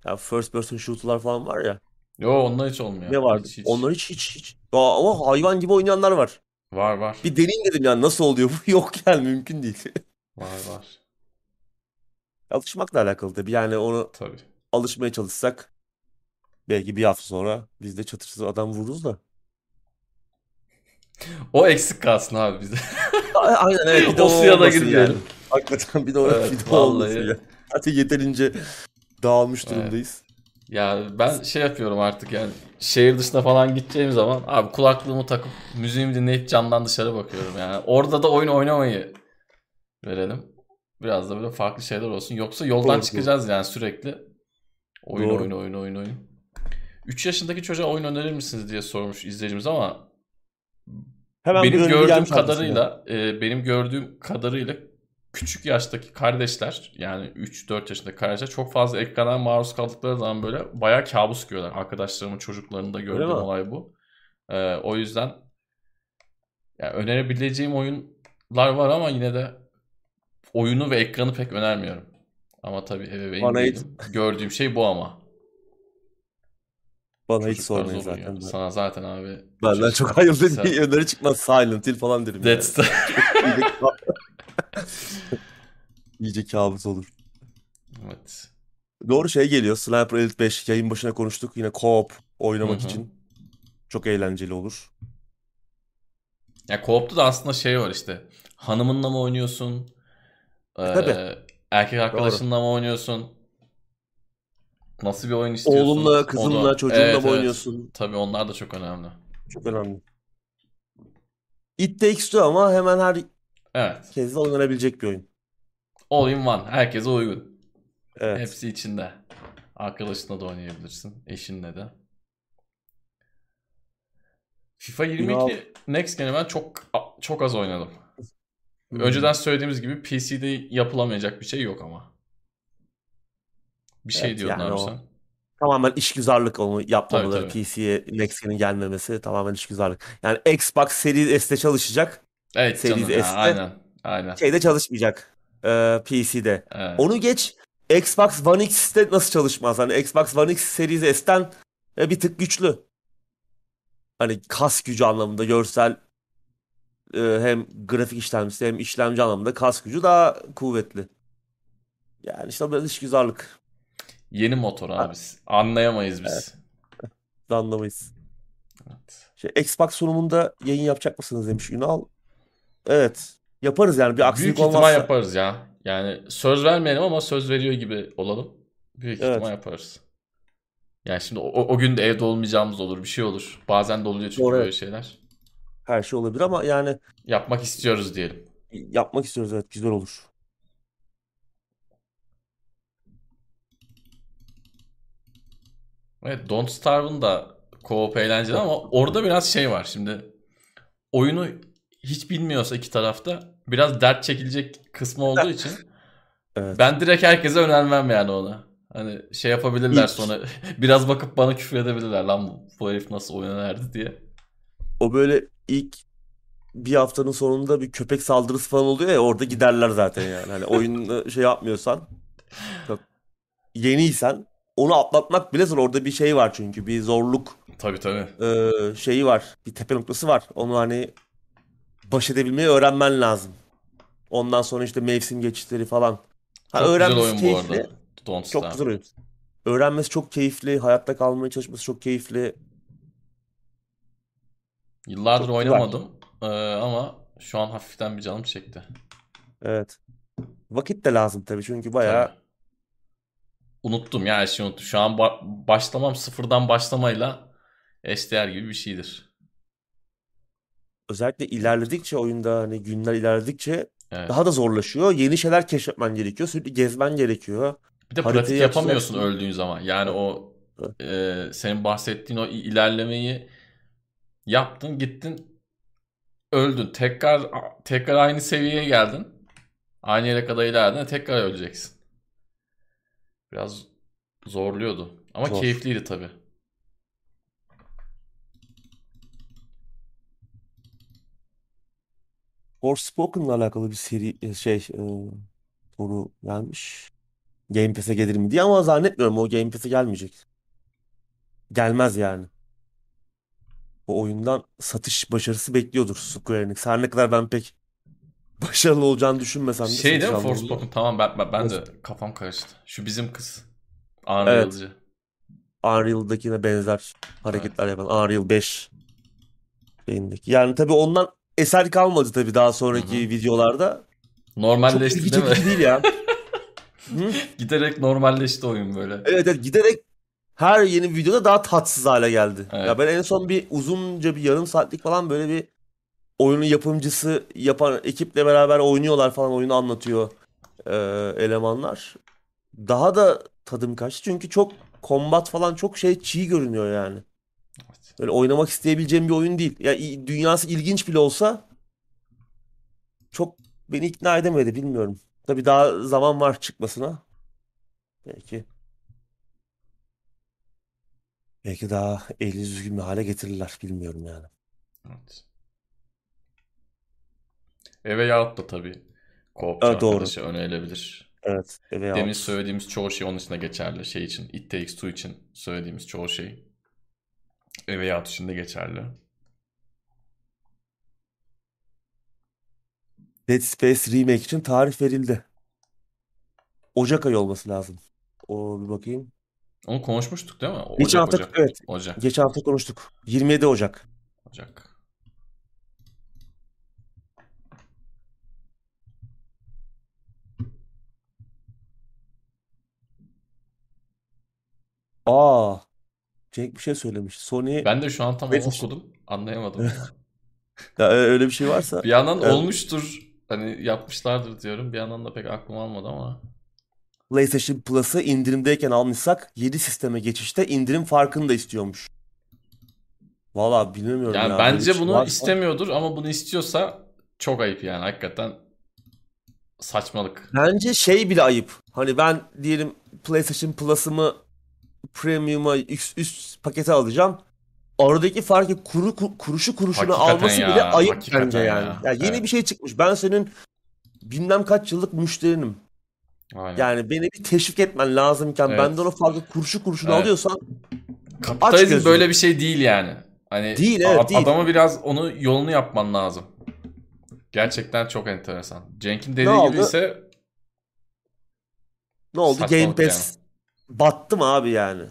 ya first person shooter'lar falan var ya. Yo onlar hiç olmuyor. Ne vardı? Hiç hiç. Onlar hiç hiç hiç. Ya ama hayvan gibi oynayanlar var. Var var. Bir deneyeyim dedim yani nasıl oluyor bu? Yok yani mümkün değil. Var var. Alışmakla alakalı tabii. Yani onu Tabii. alışmaya çalışsak belki bir hafta sonra biz de çatırsız adam vururuz da. O eksik kalsın abi bizde. Aynen evet bir de O o suya da girmeyelim. yani. Hakikaten bir de o, Evet, bir de o olmasın yani. Zaten yeterince dağılmış Evet. Ya ben şey yapıyorum artık yani şehir dışına falan gideceğim zaman abi kulaklığımı takıp müziğimi dinleyip camdan dışarı bakıyorum yani. Orada da oyun oynamayı verelim. Biraz da böyle farklı şeyler olsun. Yoksa yoldan Doğru, çıkacağız yani sürekli. Oyun Doğru. oyun oyun oyun oyun. 3 yaşındaki çocuğa oyun önerir misiniz diye sormuş izleyicimiz ama Hemen benim gördüğüm kadarıyla e, benim gördüğüm kadarıyla küçük yaştaki kardeşler yani 3-4 yaşındaki kardeşler çok fazla ekrana maruz kaldıkları zaman böyle bayağı kabus görüyorlar. Arkadaşlarımın çocuklarında gördüğüm olay bu. E, o yüzden yani önerebileceğim oyunlar var ama yine de oyunu ve ekranı pek önermiyorum. Ama tabii ebeveyn hiç- değilim. Gördüğüm şey bu ama. Bana hiç Çocuklar sormayın zor oynuyor. zaten. Sana zaten abi. Benden çok hayırlı bir öneri çıkmaz. Silent Hill falan derim yani. That's the... İyice, kabus olur. evet. Doğru şey geliyor. Sniper Elite 5 yayın başına konuştuk. Yine co-op oynamak Hı hı. için çok eğlenceli olur. Ya co-op'ta da aslında şey var işte. Hanımınla mı oynuyorsun? Ee, tabii. erkek arkadaşınla mı oynuyorsun? Nasıl bir oyun istiyorsun? Oğlunla, kızınla, Onu- çocuğunla Evet, mı evet. oynuyorsun? Tabii onlar da çok önemli. Çok önemli. It Takes Two ama hemen her Evet. de oynanabilecek bir oyun. All in one. Herkese uygun. Evet. Hepsi içinde. Arkadaşınla da oynayabilirsin. Eşinle de. FIFA 22 Next Gen'i ben çok çok az oynadım. Hmm. Önceden söylediğimiz gibi PC'de yapılamayacak bir şey yok ama. Bir şey Evet, diyordun yani abi o- sen. Tamamen işgüzarlık onu yapmamaları. PC'ye Next Gen'in gelmemesi tamamen işgüzarlık. Yani Xbox Series S'te çalışacak. Evet Series canım S'te aynen. Aynen. Şeyde çalışmayacak. Ee, PC'de. Evet. Onu geç. Xbox One X'te nasıl çalışmaz? Hani Xbox One X Series S'ten e, bir tık güçlü. Hani kas gücü anlamında görsel e, hem grafik işlemcisi hem işlemci anlamında kas gücü daha kuvvetli. Yani işte böyle işgüzarlık. Yeni motor abi. biz. Anlayamayız biz. Biz anlamayız. Evet. Şey, Xbox sunumunda yayın yapacak mısınız demiş Ünal. Evet. Yaparız yani bir aksilik Büyük ihtimal yaparız ya. Yani söz vermeyelim ama söz veriyor gibi olalım. Büyük Evet. ihtimal yaparız. Yani şimdi o, o gün de evde olmayacağımız olur. Bir şey olur. Bazen de oluyor çünkü Doğru, böyle şeyler. Her şey olabilir ama yani Yapmak istiyoruz diyelim. yapmak istiyoruz evet güzel olur. Evet Don't Starve'ın da co-op eğlenceli ama orada biraz şey var şimdi. Oyunu hiç bilmiyorsa iki tarafta biraz dert çekilecek kısmı olduğu için Evet. ben direkt herkese önermem yani ona. Hani şey yapabilirler İlk- sonra biraz bakıp bana küfür edebilirler lan bu, bu herif nasıl oyun önerdi diye. O böyle ilk bir haftanın sonunda bir köpek saldırısı falan oluyor ya orada giderler zaten yani. Hani oyunu şey yapmıyorsan çok yeniysen onu atlatmak bile zor. Orada bir şey var çünkü bir zorluk Tabii tabii. e, şeyi var. Bir tepe noktası var. Onu hani baş edebilmeyi öğrenmen lazım. Ondan sonra işte mevsim geçişleri falan. Ha, Çok güzel oyun bu keyifli. arada. Don't Çok güzel oyun. Öğrenmesi çok keyifli. Hayatta kalmaya çalışması çok keyifli. Yıllardır Çok oynamadım Ee, ama şu an hafiften bir canım çekti. Evet. Vakit de lazım tabii çünkü bayağı Tabii. Unuttum ya her şeyi unuttum. Şu an ba- başlamam sıfırdan başlamayla eşdeğer gibi bir şeydir. Özellikle ilerledikçe oyunda hani günler ilerledikçe Evet. daha da zorlaşıyor. Yeni şeyler keşfetmen gerekiyor. Sürekli gezmen gerekiyor. Bir de haritayı pratik yapamıyorsun açacaksın. öldüğün zaman. Yani o Evet. e, senin bahsettiğin o ilerlemeyi yaptın, gittin, öldün. Tekrar tekrar aynı seviyeye geldin. Aynı yere kadar ilerledin, tekrar öleceksin. Biraz zorluyordu. Ama Zor. keyifliydi tabii. Forspoken'la alakalı bir seri e, şey e, soru gelmiş. Game Pass'e gelir mi diye ama zannetmiyorum o Game Pass'e gelmeyecek. gelmez yani. Bu oyundan satış başarısı bekliyordur Square Enix. Her ne kadar ben pek başarılı olacağını düşünmesem de Şey değil mi. Forspoken? Tamam ben, ben, ben de kafam karıştı. Şu bizim kız. Unreal'cı. Unreal'dakine benzer hareketler yapan Unreal 5 şeyindeki. Yani tabii ondan eser kalmadı tabii daha sonraki Hı hı. videolarda. Çok Normalleşti ilgi değil mi? değil ya. Hı? Giderek normalleşti oyun böyle. Evet, evet giderek her yeni videoda daha tatsız hale geldi. Evet. Ya ben en son bir uzunca bir yarım saatlik falan böyle bir oyunun yapımcısı yapan ekiple beraber oynuyorlar falan oyunu anlatıyor e, elemanlar. Daha da tadım kaçtı çünkü çok kombat falan çok şey çiğ görünüyor yani. Böyle oynamak isteyebileceğim bir oyun değil. Ya dünyası ilginç bile olsa çok beni ikna edemedi bilmiyorum. Tabii daha zaman var çıkmasına. Belki belki daha eli düzgün bir hale getirirler bilmiyorum yani. Evet. E veyahut da tabii co-opçu Evet, doğru. arkadaşı önerilebilir. Evet. Eve Demin söylediğimiz çoğu şey onun için de geçerli. Şey için, It Takes Two için söylediğimiz çoğu şey. E veyahut için de geçerli. Dead Space Remake için tarih verildi. Ocak ayı olması lazım. O bir bakayım. Onu konuşmuştuk değil mi? O- Geçen Ocak, hafta Ocak. evet. Ocak. Geçen hafta konuştuk. 27 Ocak. Ocak. Aa, Cenk bir şey söylemiş. Sony Ben de şu an tam onu PlayStation- okudum. Anlayamadım. ya, ö- öyle bir şey varsa Bir yandan Evet. olmuştur. Hani yapmışlardır diyorum. Bir yandan da pek aklım almadı ama. PlayStation Plus'ı indirimdeyken almışsak 7 sisteme geçişte indirim farkını da istiyormuş. Valla bilmiyorum Yani ya. böyle bir bence şey bunu varsa- istemiyordur ama bunu istiyorsa çok ayıp yani. Hakikaten saçmalık. Bence şey bile ayıp. Hani ben diyelim PlayStation Plus'ımı Premium'a üst, pakete alacağım. Aradaki farkı kuru ku- kuruşu kuruşuna Hakikaten alması ya, bile ayıp bence yani. ya. Ya yeni Evet. bir şey çıkmış. Ben senin bilmem kaç yıllık müşterinim. Aynen. Yani beni bir teşvik etmen lazımken Evet. benden o farkı kuruşu kuruşuna Evet. alıyorsan Kapitalizm böyle bir şey değil yani. Hani Değil, evet, a- değil. adama biraz onu yolunu yapman lazım. Gerçekten çok enteresan. Cenk'in dediği gibi ise ne oldu? Game Pass battı mı abi yani?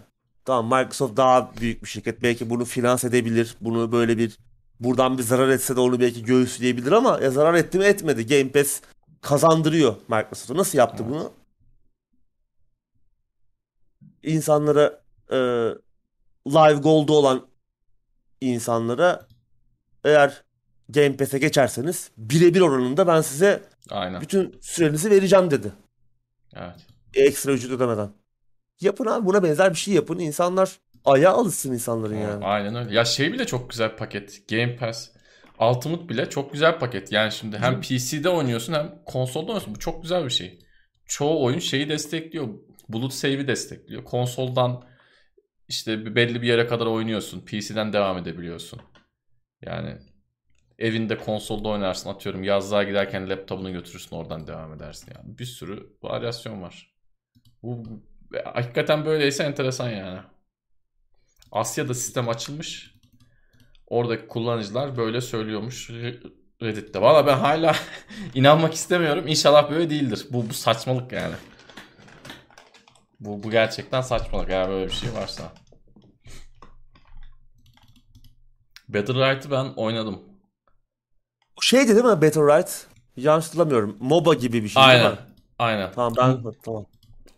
Tamam Microsoft daha büyük bir şirket. Belki bunu finanse edebilir. Bunu böyle bir buradan bir zarar etse de onu belki göğüsleyebilir ama ya zarar etti mi etmedi. Game Pass kazandırıyor Microsoft'a. Nasıl yaptı Evet. bunu? İnsanlara e, Live Gold'u olan insanlara eğer Game Pass'e geçerseniz birebir oranında ben size aynen. bütün sürenizi vereceğim dedi. Evet. Ekstra ücret ödemeden. Yapın abi buna benzer bir şey yapın. İnsanlar ayağa alışsın insanların yani. Aynen öyle. Ya şey bile çok güzel paket. Game Pass. Ultimate bile çok güzel paket. Yani şimdi hem PC'de oynuyorsun hem konsolda oynuyorsun. Bu çok güzel bir şey. Çoğu oyun şeyi destekliyor. Bulut save'i destekliyor. Konsoldan işte belli bir yere kadar oynuyorsun. PC'den devam edebiliyorsun. Yani evinde konsolda oynarsın atıyorum. Yazlığa giderken laptopunu götürürsün oradan devam edersin. Yani bir sürü varyasyon var. Bu hakikaten böyleyse enteresan yani. Asya'da sistem açılmış. Oradaki kullanıcılar böyle söylüyormuş Reddit'te. Valla ben hala inanmak istemiyorum. İnşallah böyle değildir. Bu, bu saçmalık yani. Bu, bu gerçekten saçmalık eğer böyle bir şey varsa. Battle Right'ı ben oynadım. Şeydi değil mi Battle Right? Yanlış hatırlamıyorum. MOBA gibi bir şey değil Aynen. mi? Aynen. Tamam ben tamam.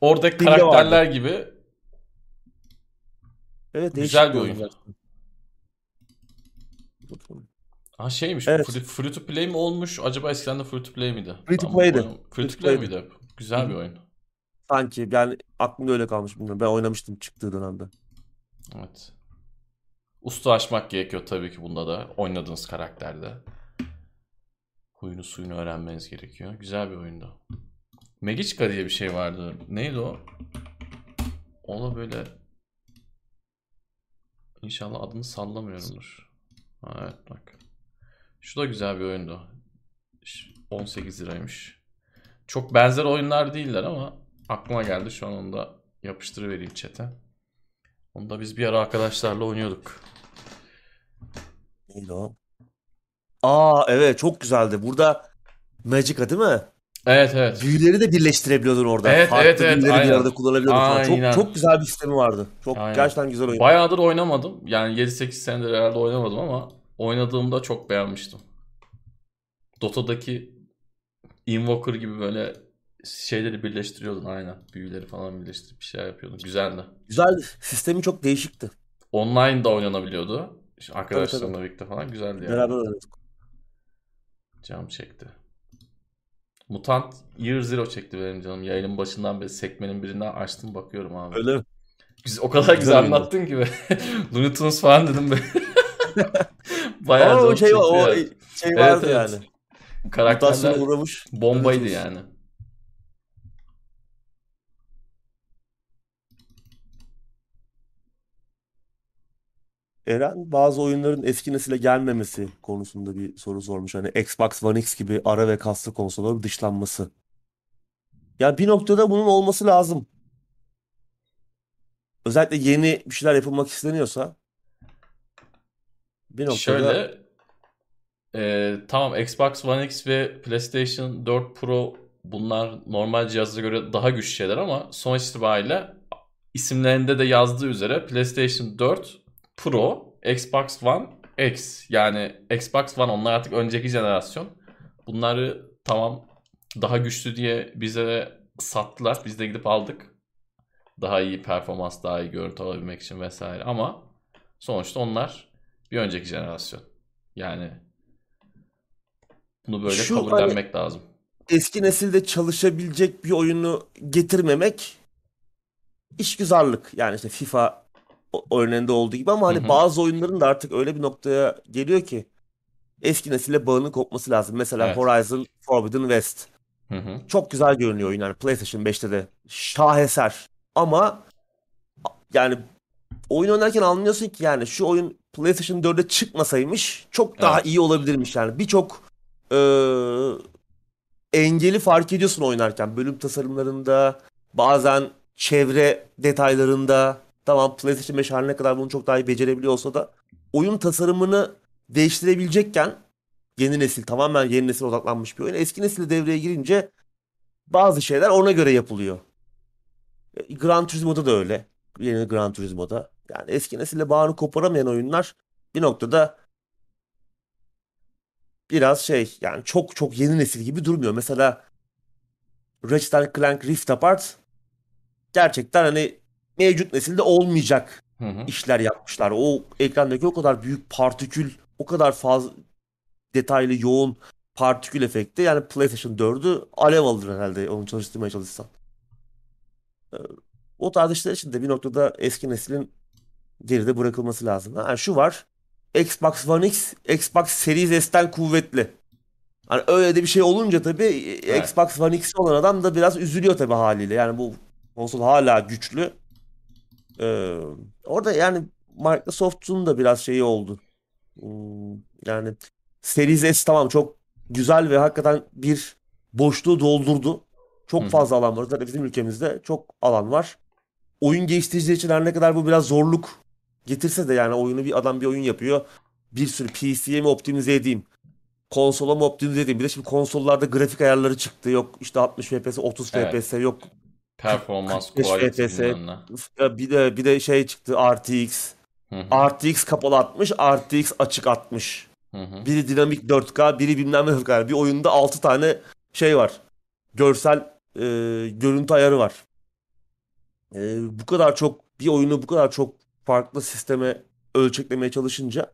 Oradaki vardı. karakterler gibi Evet Güzel bir oyun. Ha şeymiş. Evet. Free, free to play mi olmuş? Acaba eskiden de free to play miydi? Free to play'di. oynam- Free to play miydi? Güzel bir oyun. Sanki yani aklımda öyle kalmış bilmiyorum. Ben oynamıştım çıktığı dönemde. Evet. Usta aşmak gerekiyor tabii ki bunda da. Oynadığınız karakterde. Huyunu suyunu öğrenmeniz gerekiyor. Güzel bir oyundu. Magichka diye bir şey vardı. Neydi o? O da böyle... İnşallah adını sallamıyorumdur. Ha, evet bak. Şu da güzel bir oyundu. Ş- 18 liraymış. Çok benzer oyunlar değiller ama aklıma geldi. Şu an onu da yapıştırıvereyim chat'e. Onu da biz bir ara arkadaşlarla oynuyorduk. Neydi o? Aa evet çok güzeldi. Burada Magicka değil mi? Evet evet. Büyüleri de birleştirebiliyordun orada. Evet, Farklı evet, evet, büyüleri bir aynen. arada kullanabiliyordun falan. Aynen. Çok, çok güzel bir sistemi vardı. Çok Aynen. gerçekten güzel oyun. Bayağıdır oynamadım. Yani 7-8 senedir herhalde oynamadım ama oynadığımda çok beğenmiştim. Dota'daki Invoker gibi böyle şeyleri birleştiriyordun aynen. Büyüleri falan birleştirip bir şey yapıyordun. Güzeldi. Güzel. Sistemi çok değişikti. Online da oynanabiliyordu. İşte arkadaşlarımla birlikte falan güzeldi yani. Beraber oynadık. Canım çekti. Mutant Year Zero çekti benim canım. Yayının başından beri sekmenin birinden açtım bakıyorum abi. Öyle mi? Güzel- o kadar güzel, Güzel anlattın ki be. Looney Tunes falan dedim be. Bayağı Ama o şey, o şey Evet, vardı evet. yani. Karakterler Mutasyona uğramış. bombaydı yani. Eren bazı oyunların eski nesile gelmemesi konusunda bir soru sormuş. Hani Xbox One X gibi ara ve kaslı konsolların dışlanması. Ya bir noktada bunun olması lazım. Özellikle yeni bir şeyler yapılmak isteniyorsa bir noktada Şöyle e, tamam Xbox One X ve PlayStation 4 Pro bunlar normal cihaza göre daha güçlü şeyler ama sonuç itibariyle isimlerinde de yazdığı üzere PlayStation 4 Pro, Xbox One X yani Xbox One onlar artık önceki jenerasyon. Bunları tamam daha güçlü diye bize sattılar. Biz de gidip aldık. Daha iyi performans, daha iyi görüntü alabilmek için vesaire ama sonuçta onlar bir önceki jenerasyon. Yani bunu böyle Şu kabullenmek lazım. eski nesilde çalışabilecek bir oyunu getirmemek işgüzarlık. Yani işte FIFA örneğinde olduğu gibi ama hani Hı hı. bazı oyunların da artık öyle bir noktaya geliyor ki eski nesille bağının kopması lazım. Mesela Evet. Horizon Forbidden West. Hı hı. Çok güzel görünüyor oyun yani PlayStation 5'te de şaheser. Ama yani oyun oynarken anlıyorsun ki yani şu oyun PlayStation 4'e çıkmasaymış çok daha Evet. iyi olabilirmiş yani. Birçok eee, engeli fark ediyorsun oynarken. Bölüm tasarımlarında, bazen çevre detaylarında. Tamam PlayStation 5 her ne kadar bunu çok daha iyi becerebiliyor olsa da oyun tasarımını değiştirebilecekken yeni nesil tamamen yeni nesil odaklanmış bir oyun. Eski nesil devreye girince bazı şeyler ona göre yapılıyor. E, Gran Turismo'da da öyle. Yeni Gran Turismo'da. Yani eski nesille bağını koparamayan oyunlar bir noktada biraz şey yani çok çok yeni nesil gibi durmuyor. Mesela Ratchet Clank Rift Apart gerçekten hani mevcut nesilde olmayacak Hı hı. işler yapmışlar. O ekrandaki o kadar büyük partikül, o kadar fazla detaylı, yoğun partikül efekti. Yani PlayStation 4'ü alev alır herhalde onu çalıştırmaya çalışsan. Ee, O tarz işler için de bir noktada eski neslin geride bırakılması lazım. Ha, şu var. Xbox One X, Xbox Series S'ten kuvvetli. Hani öyle de bir şey olunca tabii e, Evet. Xbox One X olan adam da biraz üzülüyor tabii haliyle. Yani bu konsol hala güçlü. Ee, orada yani Microsoft'un da biraz şeyi oldu. Hmm, yani Series S tamam çok güzel ve hakikaten bir boşluğu doldurdu. Çok hı. fazla alan var. Zaten bizim ülkemizde çok alan var. Oyun geliştiriciler için her ne kadar bu biraz zorluk getirse de yani oyunu bir adam bir oyun yapıyor. Bir sürü PC'ye mi optimize edeyim? Konsola mı optimize edeyim? Bir de şimdi konsollarda grafik ayarları çıktı. Yok işte 60 FPS, 30 Evet. FPS, yok Performans, 45 quality FPS. bilmem ne. Ya Bir de bir de şey çıktı RTX. Hı hı. RTX kapalı 60, RTX açık 60. Hı hı. Biri dinamik 4K, biri bilmem ne 4K. Bir oyunda 6 tane şey var. Görsel e, görüntü ayarı var. E, bu kadar çok bir oyunu bu kadar çok farklı sisteme ölçeklemeye çalışınca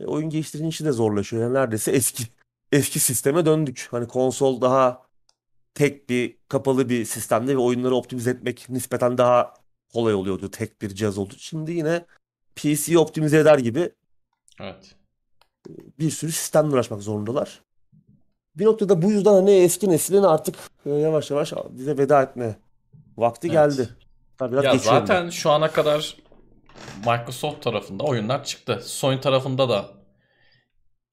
e, oyun geliştiricinin işi de zorlaşıyor. Yani neredeyse eski eski sisteme döndük. Hani konsol daha tek bir kapalı bir sistemde ve oyunları optimize etmek nispeten daha kolay oluyordu tek bir cihaz olduğu. için. Şimdi yine PC'yi optimize eder gibi Evet. bir sürü sistemle uğraşmak zorundalar. Bir noktada bu yüzden hani eski neslin artık e, yavaş yavaş bize veda etme vakti Evet. geldi. Tabii biraz Ya geçiyorum ben. zaten şu ana kadar Microsoft tarafında oyunlar çıktı. Sony tarafında da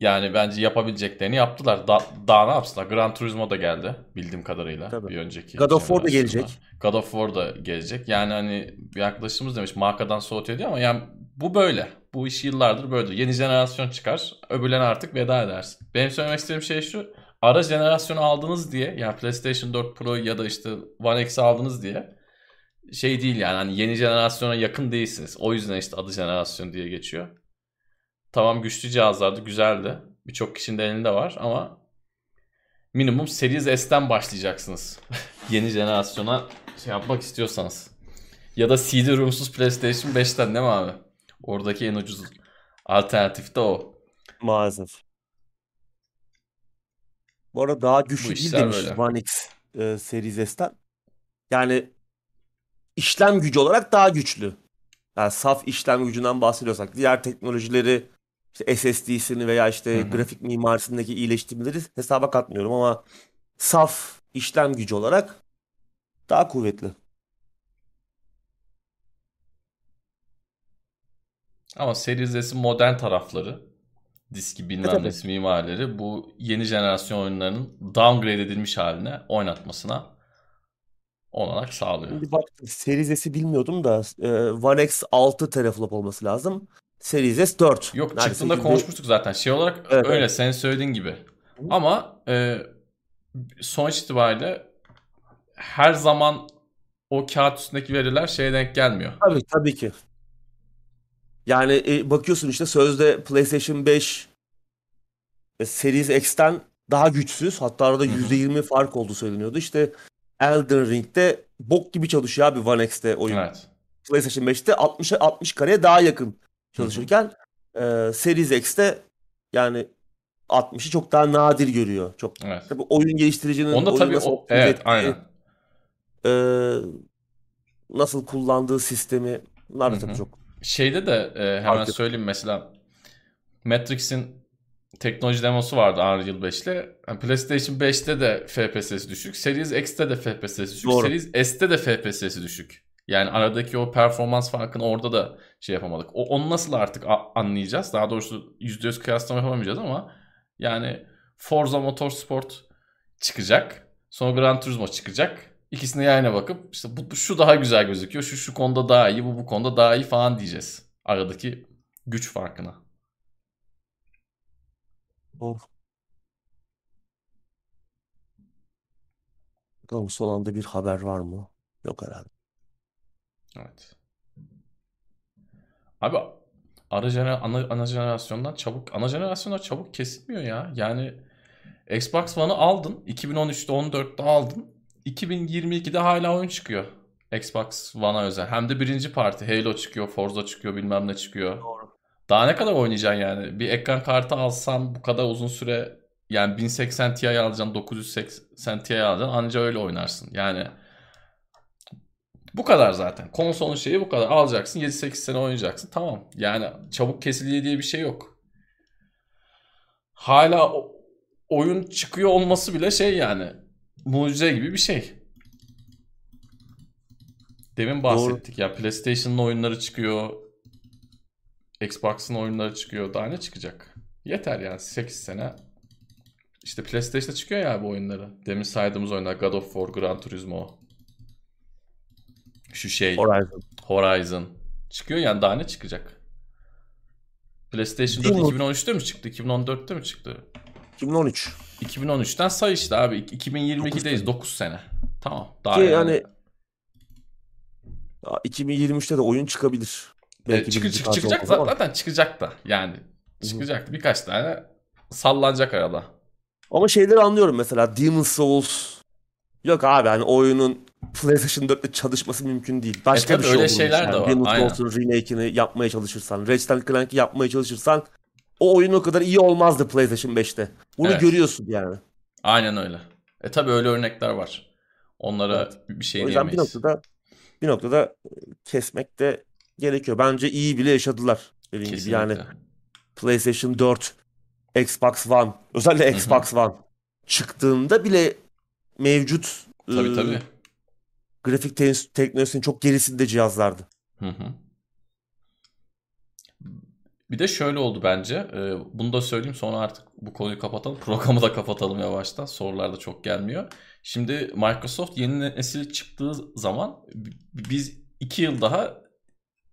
Yani bence yapabileceklerini yaptılar. Da, daha ne yapsınlar? Gran Turismo da geldi bildiğim kadarıyla. Tabii. Bir önceki. God of War da gelecek. God of War da gelecek. Yani hani bir arkadaşımız demiş markadan soğutuyor diye ama yani bu böyle. Bu iş yıllardır böyledir. Yeni jenerasyon çıkar. Öbürlerine artık veda edersin. Benim söylemek istediğim şey şu. Ara jenerasyonu aldınız diye yani PlayStation 4 Pro ya da işte One X aldınız diye şey değil yani hani yeni jenerasyona yakın değilsiniz. O yüzden işte adı jenerasyon diye geçiyor. Tamam güçlü cihazlardı, güzeldi. Birçok kişinin de elinde var ama minimum Series S'ten başlayacaksınız. yeni jenerasyona şey yapmak istiyorsanız. Ya da CD-ROM'suz PlayStation 5'ten değil mi abi? Oradaki en ucuz alternatif de o. Maalesef. Bu arada daha güçlü Bu değil demiş böyle. One X e, Series S'ten. Yani işlem gücü olarak daha güçlü. Yani saf işlem gücünden bahsediyorsak diğer teknolojileri işte SSD'sini veya işte Hı hı. grafik mimarisindeki iyileştirmeleri hesaba katmıyorum ama saf işlem gücü olarak daha kuvvetli. Ama Series S'in modern tarafları, diski E bilmem nesi mimarileri bu yeni jenerasyon oyunlarının downgrade edilmiş haline oynatmasına olanak sağlıyor. Şimdi bak Series S'i bilmiyordum da e, One X 6 teraflop olması lazım. Series S 4. Yok Neredeyse çıktığında yüzde- konuşmuştuk zaten. Şey olarak Evet, öyle evet. sen söylediğin gibi. Ama e, sonuç itibariyle her zaman o kağıt üstündeki veriler şeye denk gelmiyor. Tabii tabii ki. Yani e, bakıyorsun işte sözde PlayStation 5 e, Series X'ten daha güçsüz. Hatta arada Hı hı. %20 fark olduğu söyleniyordu. İşte Elden Ring'de bok gibi çalışıyor abi One X'te oyun. Evet. PlayStation 5'te 60'a 60 kareye daha yakın çalışırken e, Series X'te yani 60'ı çok daha nadir görüyor. Çok Evet. tabii oyun geliştiricinin Onda tabii nasıl o evet aynen. e, nasıl kullandığı sistemi bunlar da tabii çok Şeyde de e, hemen et- söyleyeyim mesela Matrix'in teknoloji demosu vardı Unreal 5'te. Yani PlayStation 5'te de FPS'si düşük. Series X'te de FPS'si düşük. Doğru. Series S'te de FPS'si düşük. Yani aradaki o performans farkını orada da şey yapamadık. O, onu nasıl artık anlayacağız? Daha doğrusu %100 kıyaslama yapamayacağız ama yani Forza Motorsport çıkacak. Sonra Gran Turismo çıkacak. İkisini yayına bakıp işte bu şu daha güzel gözüküyor. Şu şu konuda daha iyi, bu bu konuda daha iyi falan diyeceğiz. Aradaki güç farkına. Of. Bakalım son anda bir haber var mı? Yok herhalde. Evet. Abi ara jener ana, ana jenerasyondan çabuk ana jenerasyonlar çabuk kesilmiyor ya. Yani Xbox One'ı aldın. 2013'te 14'te aldın. 2022'de hala oyun çıkıyor. Xbox One'a özel. Hem de birinci parti. Halo çıkıyor, Forza çıkıyor, bilmem ne çıkıyor. Doğru. Daha ne kadar oynayacaksın yani? Bir ekran kartı alsan bu kadar uzun süre yani 1080 Ti alacaksın, 980 Ti alacaksın anca öyle oynarsın. Yani bu kadar zaten. Konsolun şeyi bu kadar. Alacaksın 7-8 sene oynayacaksın. Tamam. Yani çabuk kesiliyor diye bir şey yok. Hala oyun çıkıyor olması bile şey yani mucize gibi bir şey. Demin bahsettik ya PlayStation'ın oyunları çıkıyor. Xbox'ın oyunları çıkıyor. Daha ne çıkacak? Yeter yani 8 sene. İşte PlayStation'da çıkıyor ya bu oyunları. Demin saydığımız oyunlar God of War, Gran Turismo. Şu şey Horizon. Horizon. Çıkıyor yani daha ne çıkacak? PlayStation 4 Değil mi? 2013'te mi çıktı? 2014'te mi çıktı? 2013. 2013'ten say işte abi. Dokuz 2022'deyiz. sene. 9 sene. Tamam. Daha Ki yani. yani ya 2023'te de oyun çıkabilir. E, Belki çık- bir çık- parça çıkacak zaten, zaten çıkacak da yani çıkacak birkaç tane sallanacak arada. Ama şeyleri anlıyorum mesela Demon's Souls. Yok abi hani oyunun PlayStation 4'te çalışması mümkün değil. Başka E bir şey öyle şeyler yani. de var, aynen. Souls'un remake'ini yapmaya çalışırsan, Ratchet Clank'i yapmaya çalışırsan o oyun o kadar iyi olmazdı PlayStation 5'te. Bunu Evet. görüyorsun yani. Aynen öyle. E tabii öyle örnekler var. Onlara Evet. bir şey O yüzden bir diyemeyiz. noktada bir noktada e, kesmek de gerekiyor. Bence iyi bile yaşadılar dediğin gibi. Yani Kesinlikle. PlayStation 4, Xbox One, özellikle. Xbox One çıktığında bile mevcut Tabii e, tabii. Grafik te- teknolojisinin çok gerisinde cihazlardı. Hı hı. bir de şöyle oldu bence. Ee, bunu da söyleyeyim sonra artık bu konuyu kapatalım. Programı da kapatalım yavaştan. Sorular da çok gelmiyor. Şimdi Microsoft yeni nesil çıktığı zaman biz iki yıl daha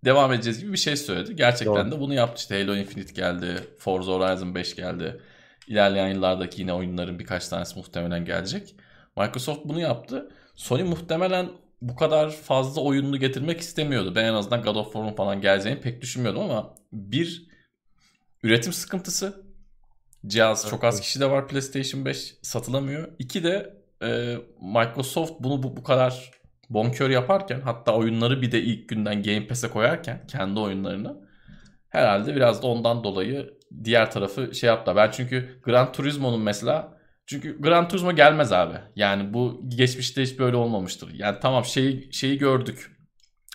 devam edeceğiz gibi bir şey söyledi. Gerçekten Doğru. de bunu yaptı. İşte Halo Infinite geldi. Forza Horizon 5 geldi. İlerleyen yıllardaki yine oyunların birkaç tanesi muhtemelen gelecek. Microsoft bunu yaptı. Sony muhtemelen bu kadar fazla oyununu getirmek istemiyordu. Ben en azından God of War'un falan geleceğini pek düşünmüyordum ama bir üretim sıkıntısı. Cihaz çok az kişi de var PlayStation 5 satılamıyor. İki de e, Microsoft bunu bu, bu kadar bonkör yaparken hatta oyunları bir de ilk günden Game Pass'e koyarken kendi oyunlarını herhalde biraz da ondan dolayı diğer tarafı şey yaptı. Ben çünkü Gran Turismo'nun mesela çünkü Gran Turismo gelmez abi. Yani bu geçmişte hiç böyle olmamıştır. Yani tamam şeyi şeyi gördük.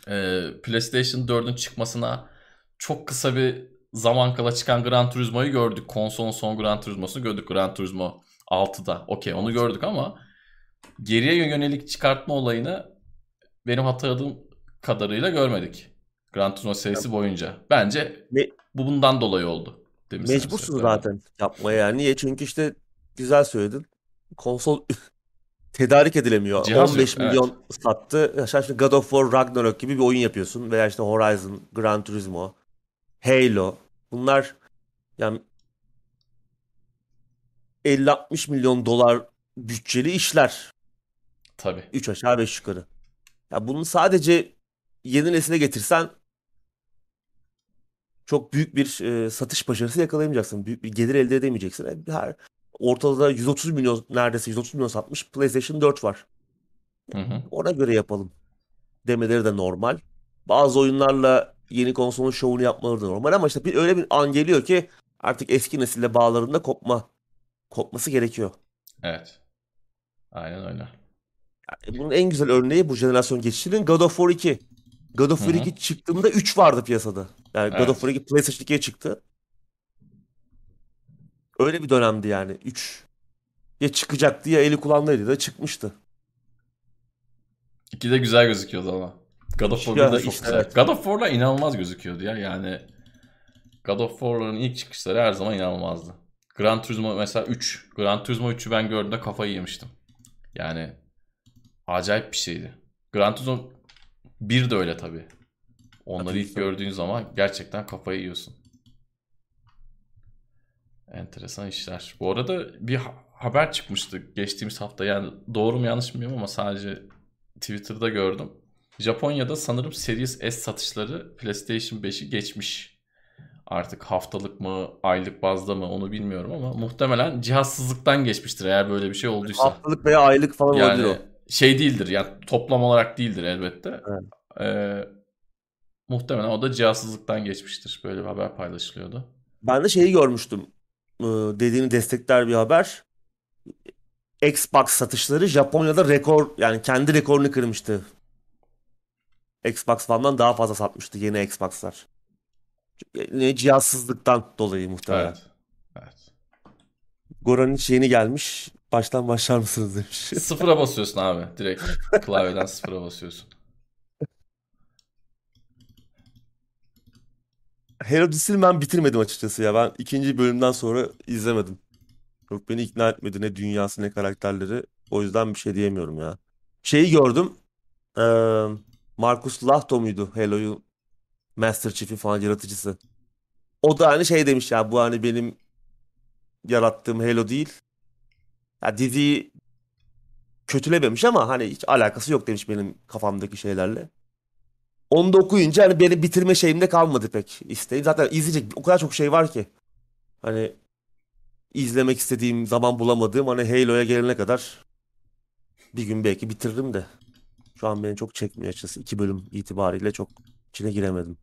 Ee, PlayStation 4'ün çıkmasına çok kısa bir zaman kala çıkan Gran Turismo'yu gördük. Konsolun son Gran Turismo'sunu gördük. Gran Turismo 6'da. Okey onu gördük ama geriye yönelik çıkartma olayını benim hatırladığım kadarıyla görmedik. Gran Turismo serisi boyunca. Bence bu bundan dolayı oldu. Mecbursun zaten yapmaya yani. Niye? Çünkü işte güzel söyledin. Konsol tedarik edilemiyor. Cihaz 15 yok, milyon evet. sattı. Sen şimdi God of War Ragnarok gibi bir oyun yapıyorsun. Veya işte Horizon, Gran Turismo, Halo. Bunlar yani 50-60 milyon dolar bütçeli işler. Tabii. 3 aşağı 5 yukarı. Ya bunu sadece yeni nesile getirsen çok büyük bir e, satış başarısı yakalayamayacaksın. Büyük bir gelir elde edemeyeceksin. E, her ortada 130 milyon neredeyse 130 milyon satmış PlayStation 4 var. Hı hı. Ona göre yapalım demeleri de normal. Bazı oyunlarla yeni konsolun şovunu yapmaları da normal ama işte bir öyle bir an geliyor ki artık eski nesille bağlarında kopma kopması gerekiyor. Evet. Aynen öyle. Yani bunun en güzel örneği bu jenerasyon geçişinin God of War 2. God of War Hı-hı. 2 çıktığında 3 vardı piyasada. Yani evet. God of War 2 PlayStation 2'ye çıktı. Öyle bir dönemdi yani. 3 ya çıkacaktı ya eli kulağındaydı da çıkmıştı. İki de güzel gözüküyordu ama. God of War da çok işte. God of War'la inanılmaz gözüküyordu ya. Yani God of War'ların ilk çıkışları her zaman inanılmazdı. Gran Turismo mesela 3. Gran Turismo 3'ü ben gördüğümde kafayı yemiştim. Yani acayip bir şeydi. Gran Turismo 1 de öyle tabii. Onları ilk gördüğün zaman gerçekten kafayı yiyorsun. Enteresan işler. Bu arada bir haber çıkmıştı geçtiğimiz hafta. Yani doğru mu yanlış mı bilmiyorum ama sadece Twitter'da gördüm. Japonya'da sanırım Series S satışları PlayStation 5'i geçmiş. Artık haftalık mı, aylık bazda mı onu bilmiyorum ama muhtemelen cihazsızlıktan geçmiştir eğer böyle bir şey olduysa. Haftalık veya aylık falan yani, olabilir o. Şey değildir yani toplam olarak değildir elbette. Evet. Ee, muhtemelen o da cihazsızlıktan geçmiştir. Böyle bir haber paylaşılıyordu. Ben de şeyi görmüştüm. Ee, dediğini destekler bir haber. Xbox satışları Japonya'da rekor yani kendi rekorunu kırmıştı. Xbox falan daha fazla satmıştı yeni Xbox'lar. Ne cihazsızlıktan dolayı muhtemelen. Evet. Evet. Goran hiç yeni gelmiş. Baştan başlar mısınız demiş. Sıfıra basıyorsun abi. Direkt klavyeden sıfıra basıyorsun. Herodis'i ben bitirmedim açıkçası ya. Ben ikinci bölümden sonra izlemedim. Yok beni ikna etmedi ne dünyası ne karakterleri. O yüzden bir şey diyemiyorum ya. Şeyi gördüm. Ee, Marcus Lahto muydu Halo'yu Master Chief'i falan yaratıcısı. O da hani şey demiş ya bu hani benim yarattığım Halo değil. Ya diziyi kötülememiş ama hani hiç alakası yok demiş benim kafamdaki şeylerle. Onu da okuyunca hani beni bitirme şeyimde kalmadı pek isteğim. Zaten izleyecek o kadar çok şey var ki. Hani izlemek istediğim zaman bulamadığım hani Halo'ya gelene kadar bir gün belki bitiririm de. Şu an beni çok çekmiyor açıkçası. iki bölüm itibariyle çok içine giremedim.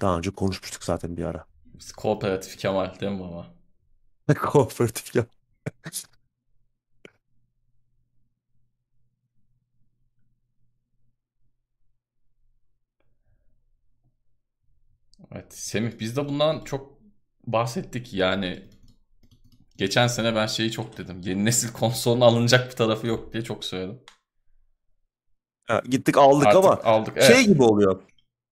Daha önce konuşmuştuk zaten bir ara. Biz kooperatif Kemal değil mi baba? kooperatif Kemal. Evet Semih biz de bundan çok bahsettik yani geçen sene ben şeyi çok dedim yeni nesil konsolun alınacak bir tarafı yok diye çok söyledim. Ha, gittik aldık Artık ama aldık, şey evet. gibi oluyor.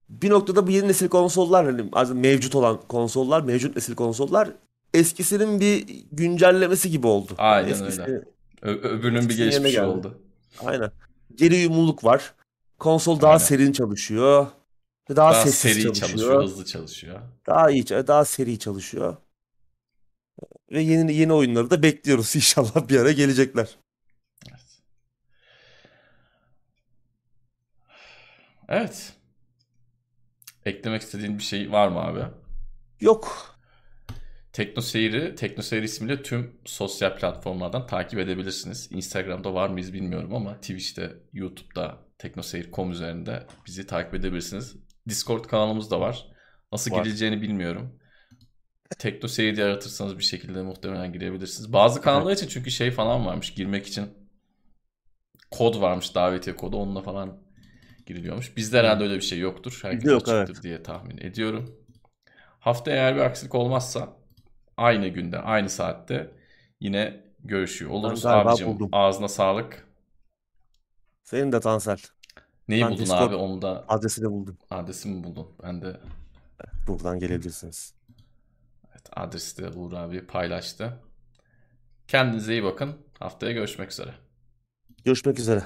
bir noktada bu yeni nesil konsollar hani mevcut olan konsollar, mevcut nesil konsollar eskisinin bir güncellemesi gibi oldu. Aynen Eskisi- öyle. Ö- öbürünün bir geldi. oldu. Aynen. Geri uyumluluk var. Konsol daha Aynen. serin çalışıyor. Daha, Daha sessiz seri çalışıyor. çalışıyor, hızlı çalışıyor. Daha iyi, daha seri çalışıyor. Ve yeni yeni oyunları da bekliyoruz inşallah bir ara gelecekler. Evet. Evet. Eklemek istediğin bir şey var mı abi? Yok. Tekno Seyir'i, Tekno Seyir ismiyle tüm sosyal platformlardan takip edebilirsiniz. Instagram'da var mıyız bilmiyorum ama Twitch'te, YouTube'da, teknoseyir.com üzerinde bizi takip edebilirsiniz. Discord kanalımız da var. Nasıl Var. girileceğini bilmiyorum. Tekno Seyir diye aratırsanız bir şekilde muhtemelen girebilirsiniz. Bazı kanallar için çünkü şey falan varmış. Girmek için kod varmış, davetiye kodu. Onunla falan giriliyormuş. Bizde herhalde öyle bir şey yoktur. Herkes Yok, açıktır evet. diye tahmin ediyorum. Haftaya eğer bir aksilik olmazsa aynı günde, aynı saatte yine görüşüyor oluruz. Abicim buldum. ağzına sağlık. Senin de Tansel. Neyi Ben buldun Discord- abi? Onu da Adresini buldum. adresi mi buldun? Ben de Buradan gelebilirsiniz. evet, adresi de Uğur abi paylaştı. Kendinize iyi bakın. Haftaya görüşmek üzere. Görüşmek üzere.